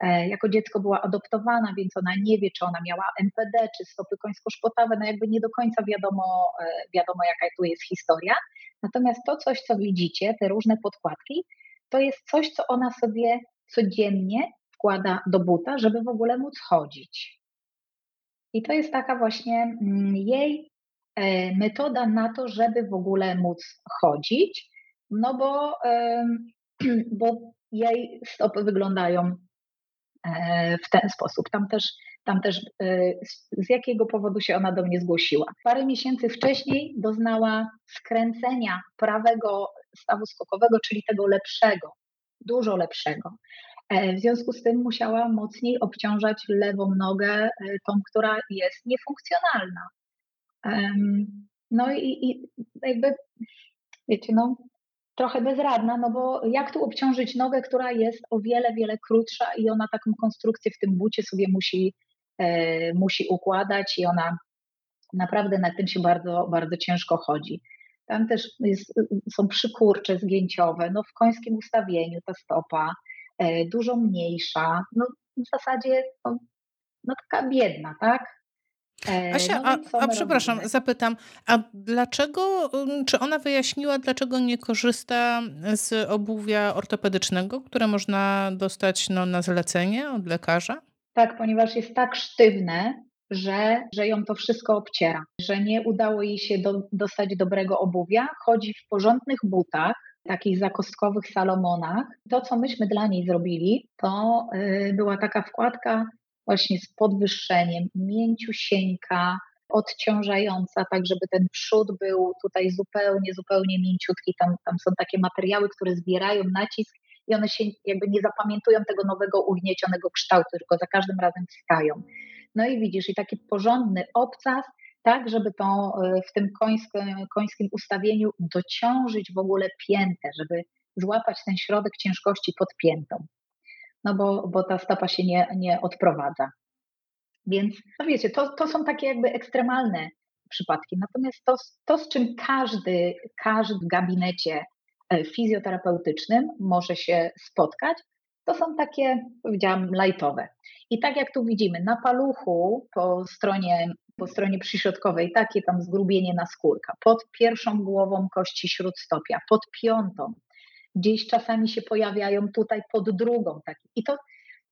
E, jako dziecko była adoptowana, więc ona nie wie, czy ona miała NPD, czy stopy końsko-szpotawe, no jakby nie do końca wiadomo, e, wiadomo jaka tu jest historia. Natomiast to coś, co widzicie, te różne podkładki, to jest coś, co ona sobie codziennie wkłada do buta, żeby w ogóle móc chodzić. I to jest taka właśnie mm, jej metoda na to, żeby w ogóle móc chodzić, no bo, bo jej stopy wyglądają E, w ten sposób. Tam też, tam też e, z jakiego powodu się ona do mnie zgłosiła. Parę miesięcy wcześniej doznała skręcenia prawego stawu skokowego, czyli tego lepszego, dużo lepszego. E, w związku z tym musiała mocniej obciążać lewą nogę, tą, która jest niefunkcjonalna. No i, i jakby, wiecie, no, trochę bezradna, no bo jak tu obciążyć nogę, która jest o wiele, wiele krótsza i ona taką konstrukcję w tym bucie sobie musi, e, musi układać i ona naprawdę na tym się bardzo, bardzo ciężko chodzi. Tam też jest, są przykurcze zgięciowe, no w końskim ustawieniu ta stopa, e, dużo mniejsza, no w zasadzie no, no taka biedna, tak? E, Asia, no a, a przepraszam, zapytam, a dlaczego, mm, czy ona wyjaśniła, dlaczego nie korzysta z obuwia ortopedycznego, które można dostać no, na zlecenie od lekarza? Tak, ponieważ jest tak sztywne, że, że ją to wszystko obciera, że nie udało jej się do, dostać dobrego obuwia. Chodzi w porządnych butach, takich zakostkowych Salomonach. To, co myśmy dla niej zrobili, to yy, była taka wkładka właśnie z podwyższeniem, mięciusieńka, odciążająca, tak żeby ten przód był tutaj zupełnie, zupełnie mięciutki. Tam, tam są takie materiały, które zbierają nacisk i one się jakby nie zapamiętują tego nowego ugniecionego kształtu, tylko za każdym razem wstają. No i widzisz, i taki porządny obcas, tak, żeby to e, w tym końskim, końskim ustawieniu dociążyć w ogóle piętę, żeby złapać ten środek ciężkości pod piętą no bo, bo ta stopa się nie, nie odprowadza. Więc, no wiecie, to, to są takie jakby ekstremalne przypadki. Natomiast to, to, z czym każdy, każdy w gabinecie e, fizjoterapeutycznym może się spotkać, to są takie, powiedziałam, lajtowe. I tak jak tu widzimy, na paluchu po stronie, po stronie przyśrodkowej takie tam zgrubienie na skórka, pod pierwszą głową kości śródstopia, pod piątą, gdzieś czasami się pojawiają tutaj pod drugą. Tak. I to,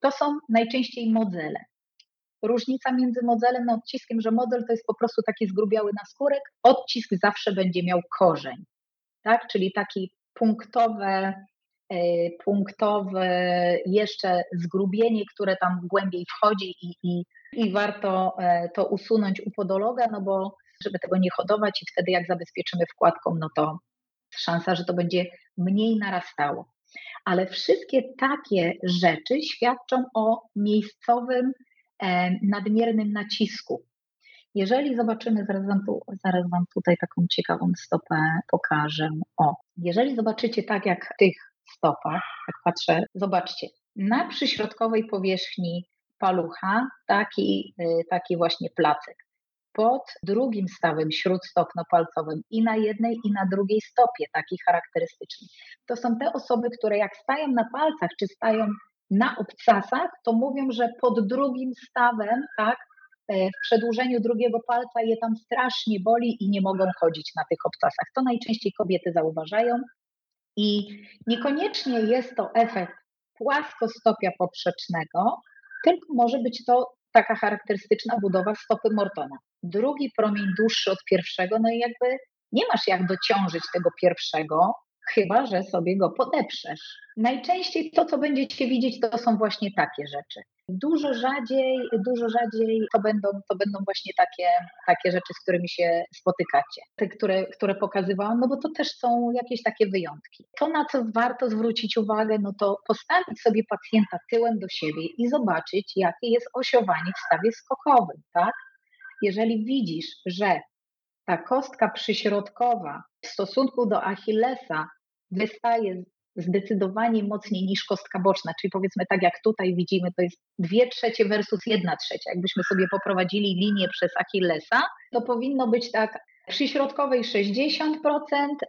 to są najczęściej modzele. Różnica między modelem a odciskiem, że model to jest po prostu taki zgrubiały naskórek, odcisk zawsze będzie miał korzeń, tak? czyli taki punktowe, e, punktowe jeszcze zgrubienie, które tam głębiej wchodzi i, i, i warto e, to usunąć u podologa, no bo żeby tego nie hodować i wtedy jak zabezpieczymy wkładką, no to szansa, że to będzie mniej narastało. Ale wszystkie takie rzeczy świadczą o miejscowym e, nadmiernym nacisku. Jeżeli zobaczymy, zaraz wam, tu, zaraz wam tutaj taką ciekawą stopę pokażę. O, jeżeli zobaczycie tak jak w tych stopach, jak patrzę, zobaczcie, na przyśrodkowej powierzchni palucha taki, y, taki właśnie placek. Pod drugim stawem śródstopno-palcowym i na jednej i na drugiej stopie, taki charakterystyczny. To są te osoby, które jak stają na palcach czy stają na obcasach, to mówią, że pod drugim stawem, tak, e, w przedłużeniu drugiego palca je tam strasznie boli i nie mogą chodzić na tych obcasach. To najczęściej kobiety zauważają i niekoniecznie jest to efekt płaskostopia poprzecznego, tylko może być to taka charakterystyczna budowa stopy Mortona. Drugi promień dłuższy od pierwszego, no i jakby nie masz jak dociążyć tego pierwszego, chyba że sobie go podeprzesz. Najczęściej to, co będziecie widzieć, to są właśnie takie rzeczy. Dużo rzadziej, dużo rzadziej to będą, to będą właśnie takie, takie rzeczy, z którymi się spotykacie. Te, które, które pokazywałam, no bo to też są jakieś takie wyjątki. To, na co warto zwrócić uwagę, no to postawić sobie pacjenta tyłem do siebie i zobaczyć, jakie jest osiowanie w stawie skokowym, tak? Jeżeli widzisz, że ta kostka przyśrodkowa w stosunku do Achillesa wystaje zdecydowanie mocniej niż kostka boczna, czyli powiedzmy tak jak tutaj widzimy, to jest 2 trzecie versus 1 trzecia. Jakbyśmy sobie poprowadzili linię przez Achillesa, to powinno być tak przyśrodkowej 60%,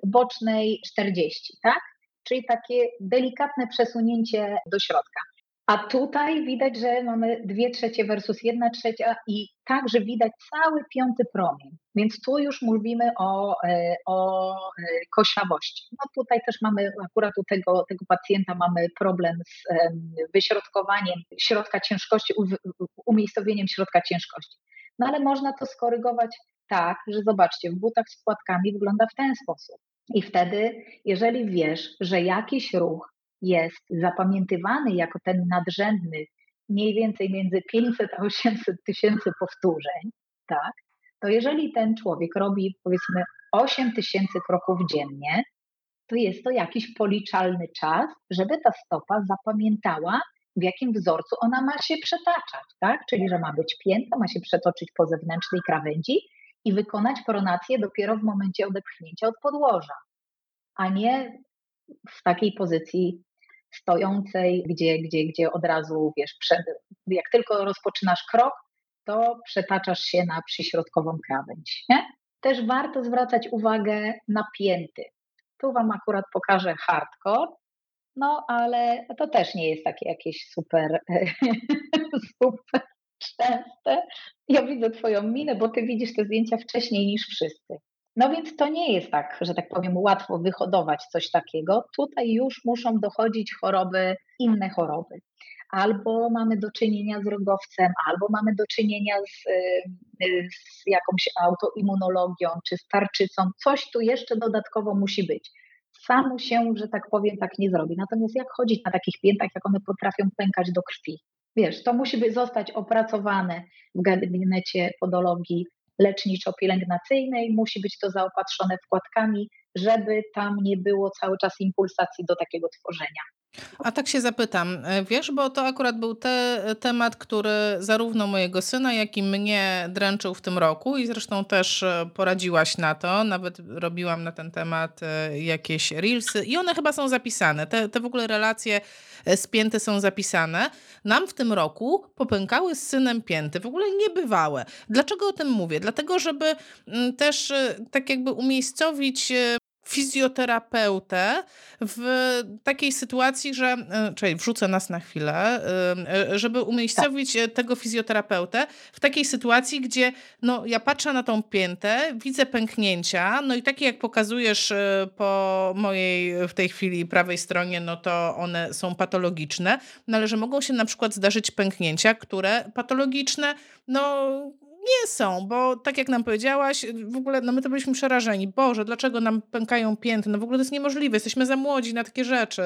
bocznej 40%, tak? Czyli takie delikatne przesunięcie do środka. A tutaj widać, że mamy dwie trzecie versus jedna trzecia i także widać cały piąty promień. Więc tu już mówimy o, e, o e, koślawości. No tutaj też mamy, akurat u tego, tego pacjenta mamy problem z wyśrodkowaniem środka ciężkości, umiejscowieniem środka ciężkości. No ale można to skorygować tak, że zobaczcie, w butach z płatkami wygląda w ten sposób. I wtedy, jeżeli wiesz, że jakiś ruch jest zapamiętywany jako ten nadrzędny mniej więcej między 500 a 800 tysięcy powtórzeń, tak, to jeżeli ten człowiek robi powiedzmy 8 tysięcy kroków dziennie, to jest to jakiś policzalny czas, żeby ta stopa zapamiętała, w jakim wzorcu ona ma się przetaczać, tak? Czyli, że ma być pięta, ma się przetoczyć po zewnętrznej krawędzi i wykonać pronację dopiero w momencie odepchnięcia od podłoża, a nie w takiej pozycji stojącej, gdzie, gdzie, gdzie od razu, wiesz, przed, jak tylko rozpoczynasz krok, to przetaczasz się na przyśrodkową krawędź. Nie? Też warto zwracać uwagę na pięty. Tu Wam akurat pokażę hardcore, no ale to też nie jest takie jakieś super, super częste. Ja widzę Twoją minę, bo Ty widzisz te zdjęcia wcześniej niż wszyscy. No więc to nie jest tak, że tak powiem, łatwo wyhodować coś takiego. Tutaj już muszą dochodzić choroby, inne choroby. Albo mamy do czynienia z rogowcem, albo mamy do czynienia z, y, z jakąś autoimmunologią czy z tarczycą. Coś tu jeszcze dodatkowo musi być. Samo się, że tak powiem, tak nie zrobi. Natomiast jak chodzić na takich piętach, jak one potrafią pękać do krwi? Wiesz, to musi być zostać opracowane w gabinecie podologii leczniczo-pielęgnacyjnej, musi być to zaopatrzone wkładkami, żeby tam nie było cały czas impulsacji do takiego tworzenia. A tak się zapytam, e, wiesz, bo to akurat był te, temat, który zarówno mojego syna, jak i mnie dręczył w tym roku i zresztą też e, poradziłaś na to, nawet robiłam na ten temat e, jakieś reelsy i one chyba są zapisane, te, te w ogóle relacje spięte są zapisane. Nam w tym roku popękały z synem pięty, w ogóle niebywałe. Dlaczego o tym mówię? Dlatego, żeby mm, też tak jakby umiejscowić fizjoterapeutę w takiej sytuacji, że, e, czyli wrzucę nas na chwilę, e, e, żeby umiejscowić tak. tego fizjoterapeutę w takiej sytuacji, gdzie no, ja patrzę na tą piętę, widzę pęknięcia, no i takie jak pokazujesz po mojej w tej chwili prawej stronie, no to one są patologiczne, no ale że mogą się na przykład zdarzyć pęknięcia, które patologiczne, no nie są, bo tak jak nam powiedziałaś, w ogóle no my to byliśmy przerażeni. Boże, dlaczego nam pękają pięty? No w ogóle to jest niemożliwe, jesteśmy za młodzi na takie rzeczy.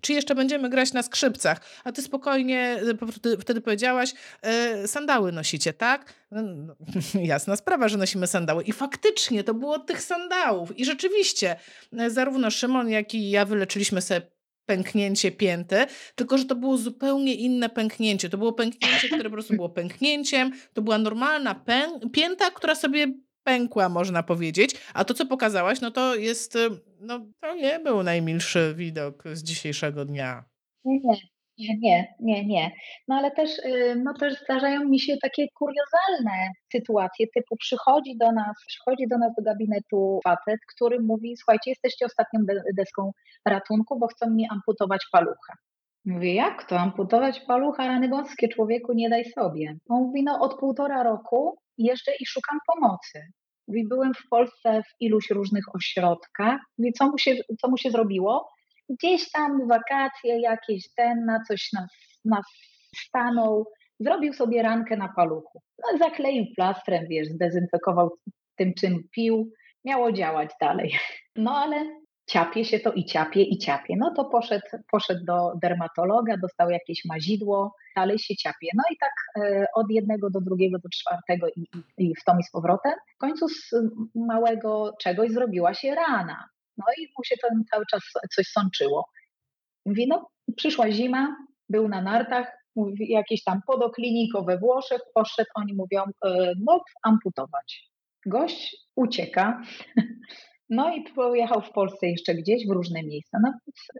Czy jeszcze będziemy grać na skrzypcach? A ty spokojnie wtedy powiedziałaś, yy, sandały nosicie, tak? No, no, jasna sprawa, że nosimy sandały. I faktycznie to było tych sandałów. I rzeczywiście, e, zarówno Szymon, jak i ja wyleczyliśmy sobie pęknięcie pięty, tylko że to było zupełnie inne pęknięcie. To było pęknięcie, które po prostu było pęknięciem, to była normalna pę- pięta, która sobie pękła, można powiedzieć. A to, co pokazałaś, no to jest, no to nie był najmilszy widok z dzisiejszego dnia. Nie, Nie, nie, nie. No ale też, y, no też zdarzają mi się takie kuriozalne sytuacje, typu przychodzi do nas, przychodzi do nas do gabinetu facet, który mówi, słuchajcie, jesteście ostatnią deską ratunku, bo chcą mi amputować palucha. Mówię, jak to? Amputować palucha, rany boskie, człowieku, nie daj sobie. On mówi, no od półtora roku jeżdżę i szukam pomocy. Mówi, byłem w Polsce w iluś różnych ośrodkach. Mówi, co mu się, co mu się zrobiło? Gdzieś tam wakacje jakieś, ten na coś nas, nas stanął, zrobił sobie rankę na paluchu. No, zakleił plastrem, wiesz, zdezynfekował tym, czym pił. Miało działać dalej. No ale ciapie się to i ciapie, i ciapie. No to poszedł, poszedł do dermatologa, dostał jakieś mazidło, dalej się ciapie. No i tak e, od jednego do drugiego, do czwartego i, i, w tom i z powrotem. W końcu z małego czegoś zrobiła się rana. No i mu się to cały czas coś sączyło. Mówi, no przyszła zima, był na nartach, mówi, jakieś tam podokliniko we Włoszech, poszedł, oni mówią, e, no amputować. Gość ucieka, No i pojechał w Polsce jeszcze gdzieś, w różne miejsca. No,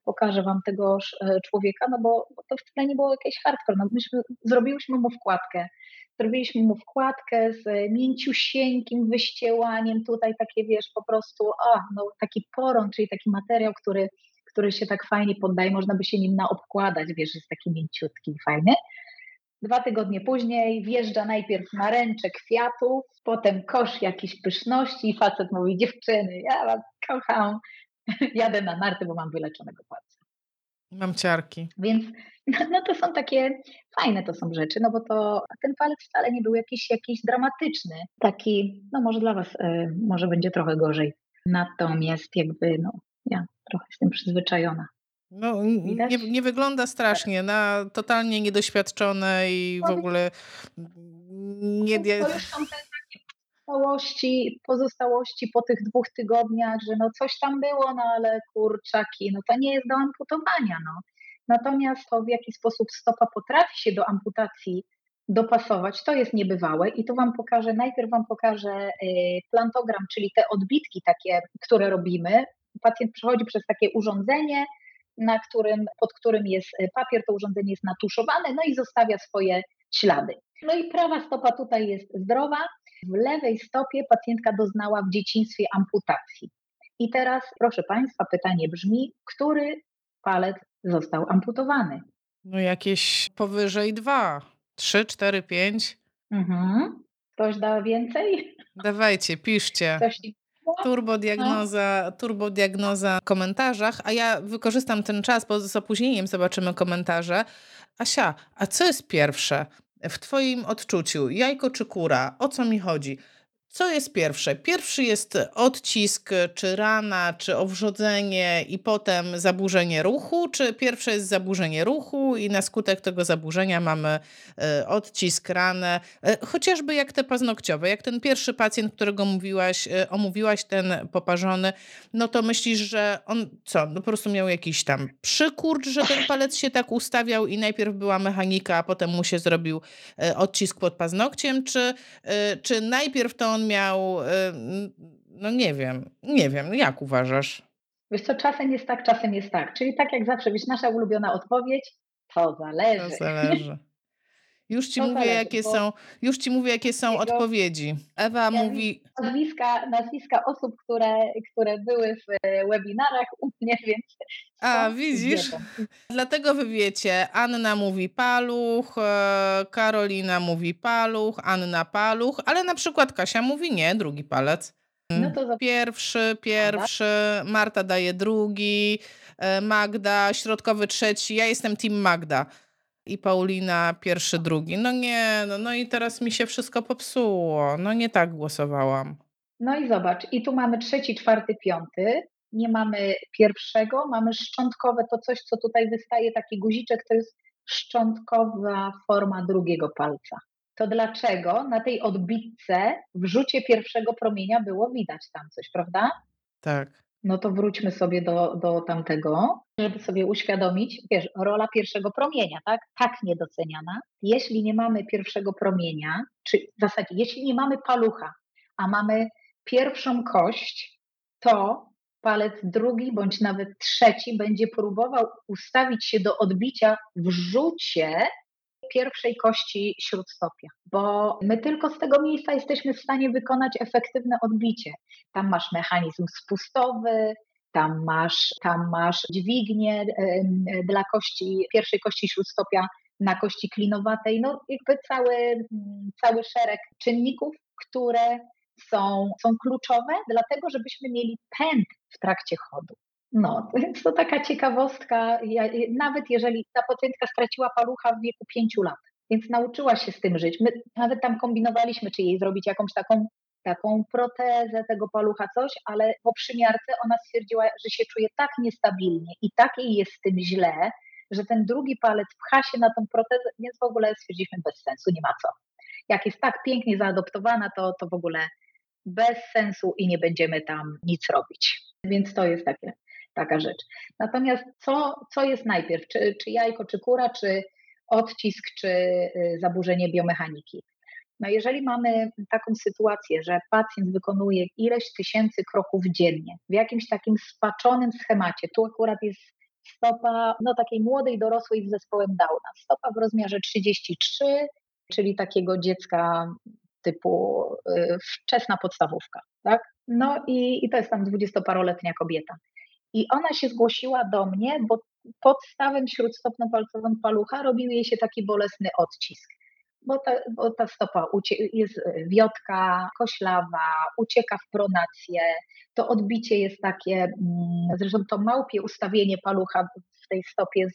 pokażę wam tego e, człowieka, no bo to wcale nie było jakieś hardcore. No, myśmy, zrobiłyśmy mu wkładkę. Zrobiliśmy mu wkładkę z mięciusieńkim wyściełaniem, tutaj takie wiesz, po prostu, a, no, taki poron, czyli taki materiał, który, który się tak fajnie poddaje, można by się nim naobkładać, wiesz, jest taki mięciutki i fajny. Dwa tygodnie później wjeżdża najpierw na ręcze kwiatów, potem kosz jakiejś pyszności i facet mówi, dziewczyny, ja was kocham, jadę na narty, bo mam wyleczonego palca. Mam ciarki. Więc no, no, to są takie fajne to są rzeczy, no bo to ten palec wcale nie był jakiś, jakiś dramatyczny, taki, no może dla was y, może będzie trochę gorzej. Natomiast jakby no ja trochę jestem przyzwyczajona. No, nie, nie, wygląda strasznie, na totalnie niedoświadczone i w ogóle nie... To już tam te pozostałości, pozostałości po tych dwóch tygodniach, że no coś tam było, no ale kurczaki, no to nie jest do amputowania, no. Natomiast to w jaki sposób stopa potrafi się do amputacji dopasować, to jest niebywałe i tu Wam pokażę, najpierw Wam pokażę y, plantogram, czyli te odbitki takie, które robimy. Pacjent przechodzi przez takie urządzenie, na którym, pod którym jest e, papier, to urządzenie jest natuszowane, no i zostawia swoje ślady. No i prawa stopa tutaj jest zdrowa, w lewej stopie pacjentka doznała w dzieciństwie amputacji. I teraz, proszę Państwa, pytanie brzmi, który palec został amputowany? No jakieś powyżej dwa, trzy, cztery, pięć. Mhm. Ktoś da więcej? Dawajcie, piszcie. Ktoś Turbodiagnoza, turbodiagnoza w komentarzach, a ja wykorzystam ten czas, bo z opóźnieniem zobaczymy komentarze. Asia, a co jest pierwsze w Twoim odczuciu? Jajko czy kura? O co mi chodzi? Co jest pierwsze? Pierwszy jest odcisk, czy rana, czy owrzodzenie i potem zaburzenie ruchu, czy pierwsze jest zaburzenie ruchu i na skutek tego zaburzenia mamy e, odcisk, ranę, e, chociażby jak te paznokciowe, jak ten pierwszy pacjent, którego mówiłaś, e, omówiłaś, ten poparzony, no to myślisz, że on co, no po prostu miał jakiś tam przykurcz, że ten palec się tak ustawiał i najpierw była mechanika, a potem mu się zrobił odcisk pod paznokciem, czy, czy najpierw to on on miał, y, no nie wiem, nie wiem, jak uważasz? Wiesz co, czasem jest tak, czasem jest tak. Czyli tak jak zawsze, wiesz, nasza ulubiona odpowiedź, to zależy. To zależy. Już ci, mówię, zależy, jakie są, już ci mówię, jakie są jego, odpowiedzi. Ewa mówi... Nazwiska, nazwiska osób, które, które były w e, webinarach u mnie, więc... A, widzisz? Dlatego wy wiecie, Anna mówi paluch, e, Karolina mówi paluch, Anna paluch, ale na przykład Kasia mówi nie, drugi palec. No to pierwszy, pierwszy, Marta daje drugi, e, Magda, środkowy trzeci, ja jestem team Magda i Paulina pierwszy, drugi. No nie, no, no i teraz mi się wszystko popsuło. No nie tak głosowałam. No i zobacz, i tu mamy trzeci, czwarty, piąty. Nie mamy pierwszego, mamy szczątkowe, to coś, co tutaj wystaje, taki guziczek, to jest szczątkowa forma drugiego palca. To dlaczego na tej odbitce w rzucie pierwszego promienia było widać tam coś, prawda? Tak no to wróćmy sobie do, do tamtego, żeby sobie uświadomić, wiesz, rola pierwszego promienia, tak? Tak niedoceniana. Jeśli nie mamy pierwszego promienia, czy w zasadzie, jeśli nie mamy palucha, a mamy pierwszą kość, to palec drugi bądź nawet trzeci będzie próbował ustawić się do odbicia w rzucie pierwszej kości śródstopia, bo my tylko z tego miejsca jesteśmy w stanie wykonać efektywne odbicie. Tam masz mechanizm spustowy, tam masz, tam masz dźwignię dla kości, pierwszej kości śródstopia na kości klinowatej, no jakby cały, cały szereg czynników, które są, są kluczowe, dlatego żebyśmy mieli pęd w trakcie chodu. No, więc to taka ciekawostka, ja, nawet jeżeli ta pacjentka straciła palucha w wieku pięciu lat, więc nauczyła się z tym żyć. My nawet tam kombinowaliśmy, czy jej zrobić jakąś taką, taką protezę tego palucha, coś, ale po przymiarce ona stwierdziła, że się czuje tak niestabilnie i tak jej jest z tym źle, że ten drugi palec pcha się na tą protezę, więc w ogóle stwierdziliśmy bez sensu, nie ma co. Jak jest tak pięknie zaadoptowana, to, to w ogóle bez sensu i nie będziemy tam nic robić. Więc to jest takie, taka rzecz. Natomiast co, co jest najpierw? Czy, czy jajko, czy kura, czy odcisk, czy y, zaburzenie biomechaniki? No jeżeli mamy taką sytuację, że pacjent wykonuje ileś tysięcy kroków dziennie w jakimś takim spaczonym schemacie, tu akurat jest stopa no, takiej młodej dorosłej z zespołem Downa, stopa w rozmiarze 33, czyli takiego dziecka typu y, wczesna podstawówka, tak? No i, i to jest tam dwudziestoparoletnia kobieta. I ona się zgłosiła do mnie, bo pod stawem śródstopno-palcowym palucha robił jej się taki bolesny odcisk. Bo ta, bo ta stopa jest wiotka, koślawa, ucieka w pronację, to odbicie jest takie, mm, zresztą to małpie ustawienie palucha w tej stopie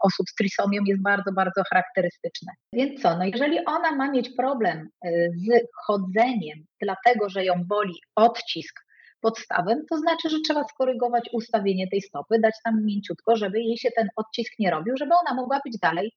osób z trisomią jest bardzo, bardzo charakterystyczne. Więc co, no jeżeli ona ma mieć problem y, z chodzeniem, dlatego że ją boli odcisk podstawem, to znaczy, że trzeba skorygować ustawienie tej stopy, dać tam mięciutko, żeby jej się ten odcisk nie robił, żeby ona mogła być dalej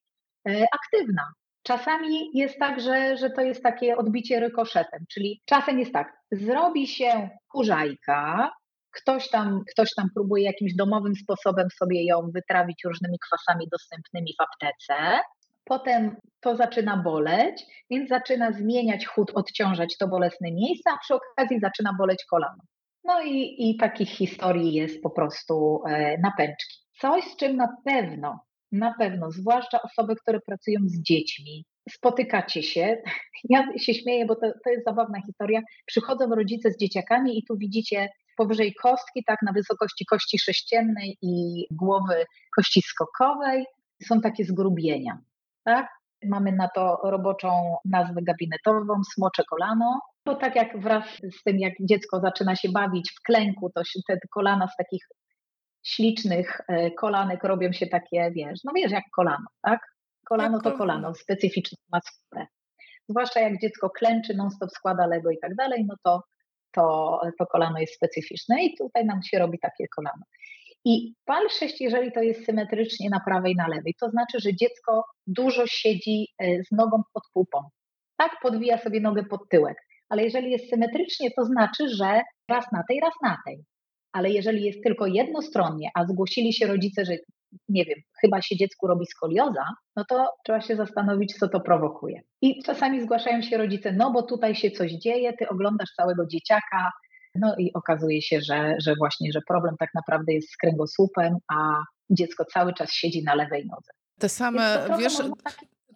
y, aktywna. Czasami jest tak, że, że to jest takie odbicie rykoszetem, czyli czasem jest tak, zrobi się kurzajka, ktoś tam, ktoś tam próbuje jakimś domowym sposobem sobie ją wytrawić różnymi kwasami dostępnymi w aptece, potem to zaczyna boleć, więc zaczyna zmieniać chód, odciążać to bolesne miejsce, a przy okazji zaczyna boleć kolano. No i, i takich historii jest po prostu e, na pęczki. Coś, z czym na pewno na pewno, zwłaszcza osoby, które pracują z dziećmi, spotykacie się. Ja się śmieję, bo to, to jest zabawna historia. Przychodzą rodzice z dzieciakami i tu widzicie powyżej kostki, tak, na wysokości kości sześciennej i głowy kości skokowej są takie zgrubienia, tak? Mamy na to roboczą nazwę gabinetową, smocze kolano, bo tak jak wraz z tym, jak dziecko zaczyna się bawić w klęku, to się te kolana z takich ślicznych e, kolanek robią się takie, wiesz, no wiesz, jak kolano, tak? Kolano to kolano, specyficzne ma skórę. Zwłaszcza jak dziecko klęczy, non-stop składa Lego i tak dalej, no to, to, to kolano jest specyficzne i tutaj nam się robi takie kolano. I pal 6, jeżeli to jest symetrycznie na prawej, na lewej, to znaczy, że dziecko dużo siedzi e, z nogą pod pupą. Tak, podwija sobie nogę pod tyłek. Ale jeżeli jest symetrycznie, to znaczy, że raz na tej, raz na tej ale jeżeli jest tylko jednostronnie, a zgłosili się rodzice, że nie wiem, chyba się dziecku robi skolioza, no to trzeba się zastanowić, co to prowokuje. I czasami zgłaszają się rodzice, no bo tutaj się coś dzieje, ty oglądasz całego dzieciaka, no i okazuje się, że, że właśnie, że problem tak naprawdę jest z kręgosłupem, a dziecko cały czas siedzi na lewej nodze. Te same, wiesz,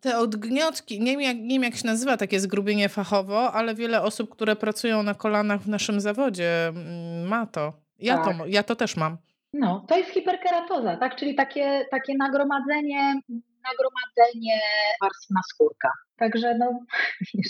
te odgniotki, nie wiem, jak, nie wiem jak się nazywa takie zgrubienie fachowo, ale wiele osób, które pracują na kolanach w naszym zawodzie mm, ma to. Ja, tak. to, ja to też mam. No, to jest hiperkeratoza, tak? Czyli takie, takie nagromadzenie, nagromadzenie warstw skórka. Także no,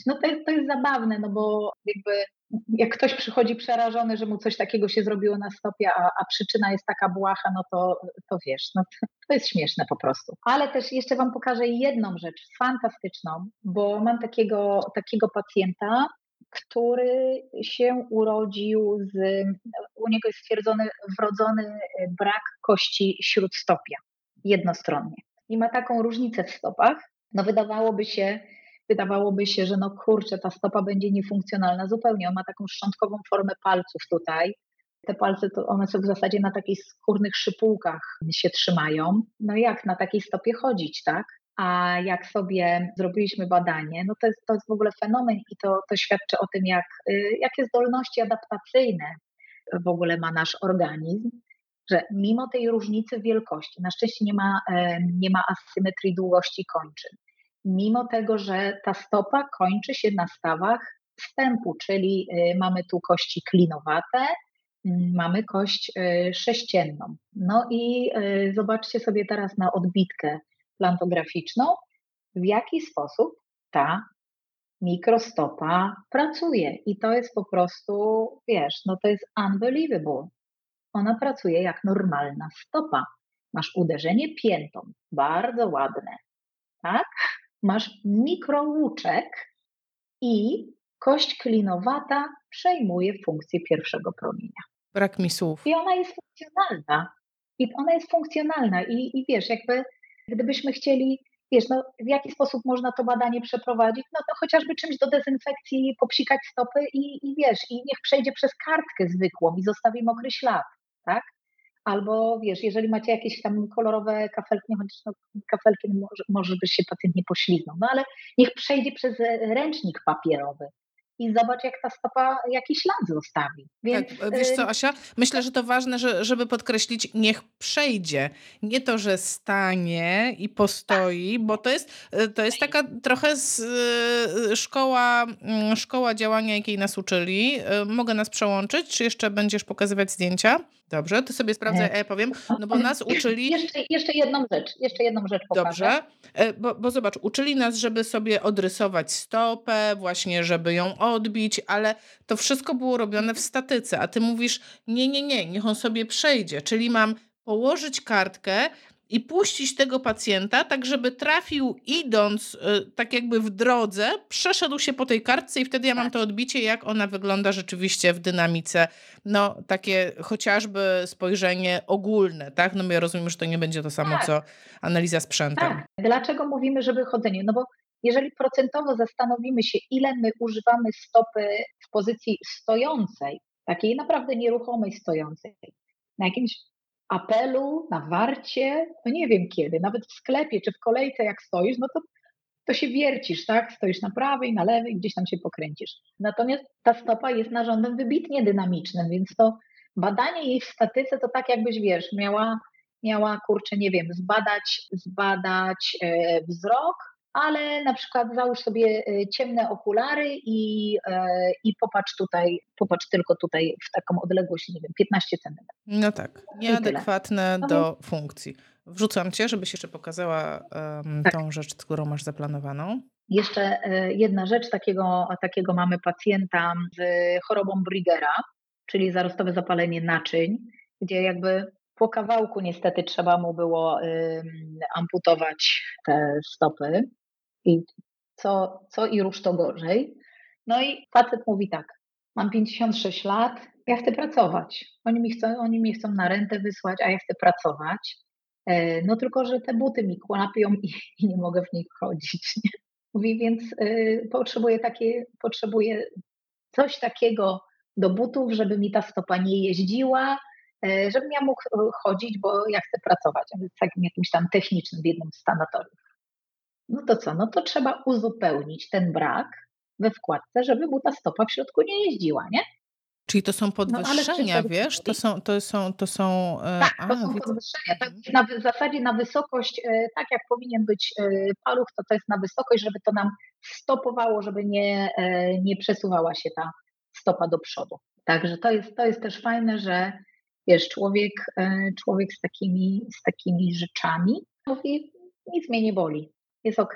no to, jest, to jest zabawne, no bo jakby jak ktoś przychodzi przerażony, że mu coś takiego się zrobiło na stopie, a, a przyczyna jest taka błaha, no to, to wiesz, no to, to jest śmieszne po prostu. Ale też jeszcze Wam pokażę jedną rzecz fantastyczną, bo mam takiego, takiego pacjenta, który się urodził z, u niego jest stwierdzony wrodzony brak kości śródstopia jednostronnie. I ma taką różnicę w stopach. No wydawałoby się, wydawałoby się, że no kurczę, ta stopa będzie niefunkcjonalna zupełnie. On ma taką szczątkową formę palców tutaj. Te palce to one są w zasadzie na takich skórnych szypułkach się trzymają. No jak na takiej stopie chodzić, tak? A jak sobie zrobiliśmy badanie, no to jest, to jest w ogóle fenomen i to, to świadczy o tym, jak, y, jakie zdolności adaptacyjne w ogóle ma nasz organizm, że mimo tej różnicy wielkości, na szczęście nie ma, nie ma asymetrii długości kończyn, mimo tego, że ta stopa kończy się na stawach wstępu, czyli y, mamy tu kości klinowate, mamy kość y, sześcienną. No i zobaczcie sobie teraz na odbitkę plantograficzną, w jaki sposób ta mikrostopa pracuje. I to jest po prostu, wiesz, no to jest unbelievable. Ona pracuje jak normalna stopa. Masz uderzenie piętą, bardzo ładne, tak? Masz mikrołuczek i kość klinowata przejmuje funkcję pierwszego promienia. Brak mi słów. I ona jest funkcjonalna. I ona jest funkcjonalna. I, i wiesz, jakby gdybyśmy chcieli, wiesz, no, w jaki sposób można to badanie przeprowadzić, no to chociażby czymś do dezynfekcji popsikać stopy i, i wiesz, i niech przejdzie przez kartkę zwykłą i zostawi mokry ślad, tak? Albo wiesz, jeżeli macie jakieś tam kolorowe kafelki, chociaż no, kafelki może, może by się pacjent nie pośliznął, no ale niech przejdzie przez ręcznik papierowy i zobacz, jak ta stopa jakiś ślad zostawi. Więc, tak, wiesz co, Asia? Myślę, że to ważne, że, żeby podkreślić, niech przejdzie. Nie to, że stanie i postoi, bo to jest, y, to jest taka trochę z, szkoła, mm, szkoła działania, jakiej nas uczyli. Mogę nas przełączyć, czy jeszcze będziesz pokazywać zdjęcia? Dobrze, to sobie sprawdzę, ja powiem, no bo nas uczyli... Jeszcze, jeszcze jedną rzecz, jeszcze jedną rzecz pokażę. Dobrze, e, bo, bo zobacz, uczyli nas, żeby sobie odrysować stopę, właśnie żeby ją odbić, ale to wszystko było robione w statyce, a ty mówisz, nie, nie, nie, niech on sobie przejdzie, czyli mam położyć kartkę i puścić tego pacjenta, tak żeby trafił idąc y, tak jakby w drodze, przeszedł się po tej kartce i wtedy ja mam tak. to odbicie, jak ona wygląda rzeczywiście w dynamice. No takie chociażby spojrzenie ogólne, tak? No my rozumiem, że to nie będzie to samo, tak. co analiza sprzętem. Tak. Dlaczego mówimy, żeby chodzenie? No bo jeżeli procentowo zastanowimy się, ile my używamy stopy w pozycji stojącej, takiej naprawdę nieruchomej stojącej, na jakimś apelu, na warcie, no nie wiem kiedy, nawet w sklepie czy w kolejce jak stoisz, no to, to się wiercisz, tak? Stoisz na prawej, na lewej, gdzieś tam się pokręcisz. Natomiast ta stopa jest narządem wybitnie dynamicznym, więc to badanie jej w statyce to tak jakbyś, wiesz, miała, miała kurczę, nie wiem, zbadać, zbadać e, wzrok, ale na przykład załóż sobie y, ciemne okulary i, e, i popatrz tutaj, popatrz tylko tutaj w taką odległość, nie wiem, 15 centymetrów. No tak, nieadekwatne no do funkcji. Wrzucam cię, żebyś jeszcze pokazała um, tak. tą rzecz, którą masz zaplanowaną. Jeszcze e, jedna rzecz, takiego, takiego mamy pacjenta z chorobą Brigera, czyli zarostowe zapalenie naczyń, gdzie jakby po kawałku niestety trzeba mu było amputować te stopy i co, co i róż to gorzej. No i facet mówi tak, mam 56 lat, ja chcę pracować. Oni mi chcą, oni mi chcą na rentę wysłać, a ja chcę pracować. E, no tylko, że te buty mi kłapią i, i nie mogę w nich chodzić. Nie? Mówi, więc y, potrzebuję, takie, potrzebuję coś takiego do butów, żeby mi ta stopa nie jeździła, y, żebym ja mógł chodzić, bo ja chcę pracować. A więc takim jakimś tam technicznym w jednym z sanatoriów no to co? No to trzeba uzupełnić ten brak we wkładce, żeby mu ta stopa w środku nie jeździła, nie? Czyli to są no, podwyższenia, no, wiesz? To są, to są, to są. E, tak, to a, są podwyższenia. Tak, na, w zasadzie na wysokość, e, tak jak powinien być e, paluch, to to jest na wysokość, żeby to nam stopowało, żeby nie, nie przesuwała się ta stopa do przodu. Także to jest, to jest też fajne, że wiesz, człowiek, człowiek z takimi, z takimi rzeczami mówi, nic mnie nie boli jest ok.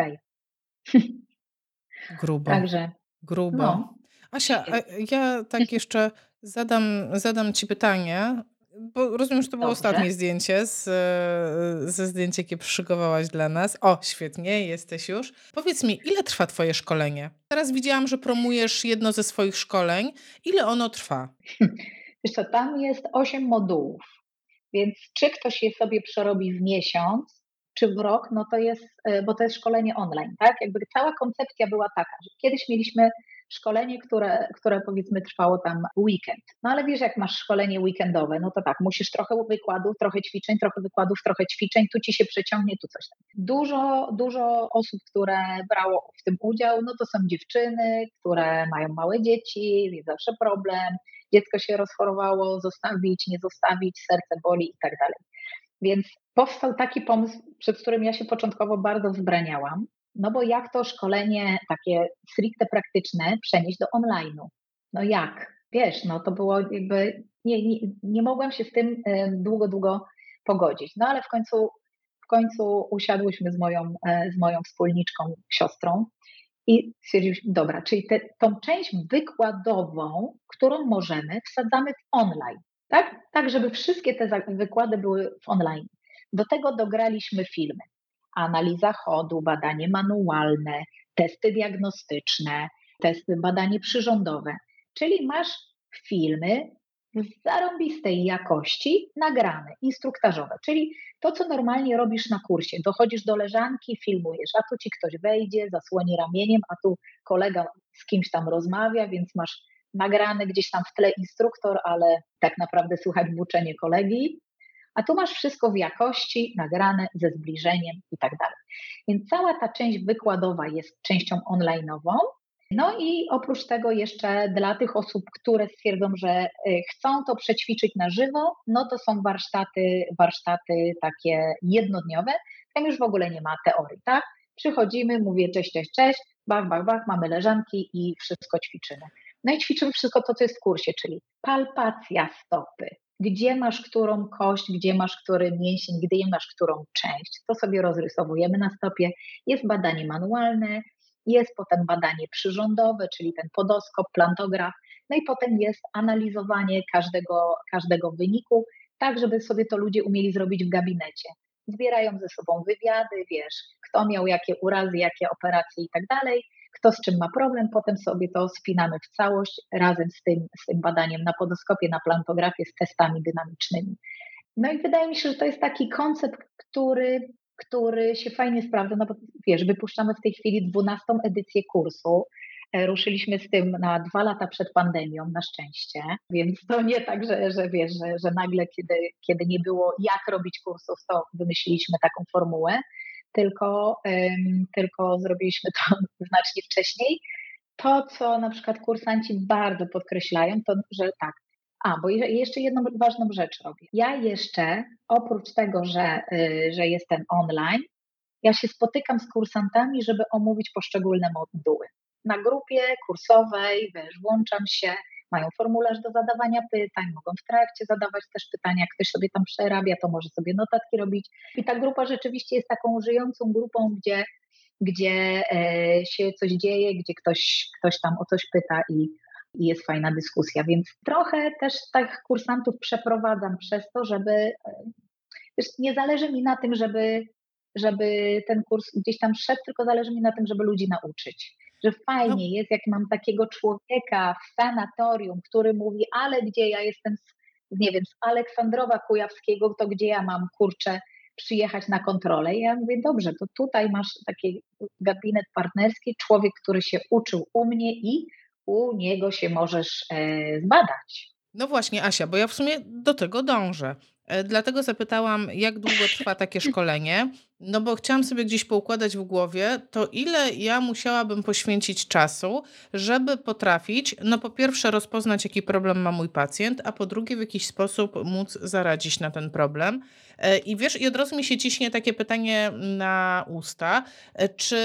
Grubo. Także. Grubo. No. Asia, ja tak jeszcze zadam, zadam Ci pytanie, bo rozumiem, że to było Dobrze. ostatnie zdjęcie z, ze zdjęcia, jakie przyszykowałaś dla nas. O, świetnie, jesteś już. Powiedz mi, ile trwa Twoje szkolenie? Teraz widziałam, że promujesz jedno ze swoich szkoleń. Ile ono trwa? Wiesz co, tam jest osiem modułów, więc czy ktoś je sobie przerobi w miesiąc, czy w rok, no to jest, e, bo to jest szkolenie online, tak? Jakby cała koncepcja była taka, że kiedyś mieliśmy szkolenie, które, które powiedzmy trwało tam weekend. No ale wiesz, jak masz szkolenie weekendowe, no to tak, musisz trochę wykładów, trochę ćwiczeń, trochę wykładów, trochę ćwiczeń, tu ci się przeciągnie, tu coś tam. Dużo, dużo osób, które brało w tym udział, no to są dziewczyny, które mają małe dzieci, jest zawsze problem, dziecko się rozchorowało, zostawić, nie zostawić, serce boli i tak dalej. Więc powstał taki pomysł, przed którym ja się początkowo bardzo wzbraniałam, no bo jak to szkolenie takie stricte praktyczne przenieść do online'u? No jak? Wiesz, no to było jakby, nie, nie, nie mogłam się z tym długo, długo pogodzić. No ale w końcu, w końcu usiadłyśmy z moją, e, z moją wspólniczką, siostrą i stwierdziliśmy, dobra, czyli te, tą część wykładową, którą możemy, wsadzamy w online, tak? Tak, żeby wszystkie te wykłady były w online. Do tego dograliśmy filmy. Analiza chodu, badanie manualne, testy diagnostyczne, testy, badanie przyrządowe. Czyli masz filmy w zarąbistej jakości nagrane, instruktażowe, czyli to, co normalnie robisz na kursie. Dochodzisz do leżanki, filmujesz, a tu ci ktoś wejdzie, zasłoni ramieniem, a tu kolega z kimś tam rozmawia, więc masz nagrany gdzieś tam w tle instruktor, ale tak naprawdę słychać buczenie kolegi. A tu masz wszystko w jakości, nagrane ze zbliżeniem i tak dalej. Więc cała ta część wykładowa jest częścią online'ową, no i oprócz tego jeszcze dla tych osób, które stwierdzą, że y, chcą to przećwiczyć na żywo, no to są warsztaty, warsztaty takie jednodniowe, tam już w ogóle nie ma teorii, tak? Przychodzimy, mówię cześć, cześć, cześć, bach, bach, bach, mamy leżanki i wszystko ćwiczymy. No i ćwiczymy wszystko to, co jest w kursie, czyli palpacja stopy, gdzie masz którą kość, gdzie masz który mięsień, gdzie masz którą część. To sobie rozrysowujemy na stopie. Jest badanie manualne, jest potem badanie przyrządowe, czyli ten podoskop, plantograf, no i potem jest analizowanie każdego, każdego wyniku, tak żeby sobie to ludzie umieli zrobić w gabinecie. Zbierają ze sobą wywiady, wiesz, kto miał jakie urazy, jakie operacje i tak dalej, kto z czym ma problem, potem sobie to spinamy w całość razem z tym, z tym badaniem na podoskopie, na plantografie, z testami dynamicznymi. No i wydaje mi się, że to jest taki koncept, który który się fajnie sprawdza, no bo wiesz, wypuszczamy w tej chwili 12 edycję kursu. E, ruszyliśmy z tym na dwa lata przed pandemią, na szczęście, więc to nie tak, że, że wiesz, że, że nagle, kiedy, kiedy nie było jak robić kursów, to wymyśliliśmy taką formułę, tylko, tylko zrobiliśmy to znacznie wcześniej. To, co na przykład kursanci bardzo podkreślają, to że tak, a, bo jeszcze jedną ważną rzecz robię. Ja jeszcze, oprócz tego, że, y, że jestem online, ja się spotykam z kursantami, żeby omówić poszczególne moduły. Na grupie kursowej, wiesz, włączam się, mają formularz do zadawania pytań, mogą w trakcie zadawać też pytania, jak ktoś sobie tam przerabia, to może sobie notatki robić. I ta grupa rzeczywiście jest taką żyjącą grupą, gdzie, gdzie e, się coś dzieje, gdzie ktoś, ktoś tam o coś pyta i, i jest fajna dyskusja. Więc trochę też tak kursantów przeprowadzam przez to, żeby e, wiesz, nie zależy mi na tym, żeby, żeby ten kurs gdzieś tam szedł, tylko zależy mi na tym, żeby ludzi nauczyć. Że fajnie no. jest, jak mam takiego człowieka w sanatorium, który mówi, ale gdzie ja jestem z, nie wiem, z Aleksandrowa Kujawskiego, to gdzie ja mam kurczę przyjechać na kontrolę. I ja mówię, dobrze, to tutaj masz taki gabinet partnerski, człowiek, który się uczył u mnie i u niego się możesz e, zbadać. No właśnie, Asia, bo ja w sumie do tego dążę. E, dlatego zapytałam, jak długo trwa takie szkolenie, no bo chciałam sobie gdzieś poukładać w głowie, to ile ja musiałabym poświęcić czasu, żeby potrafić, no po pierwsze rozpoznać, jaki problem ma mój pacjent, a po drugie w jakiś sposób móc zaradzić na ten problem. E, I wiesz, i od razu mi się ciśnie takie pytanie na usta, e, czy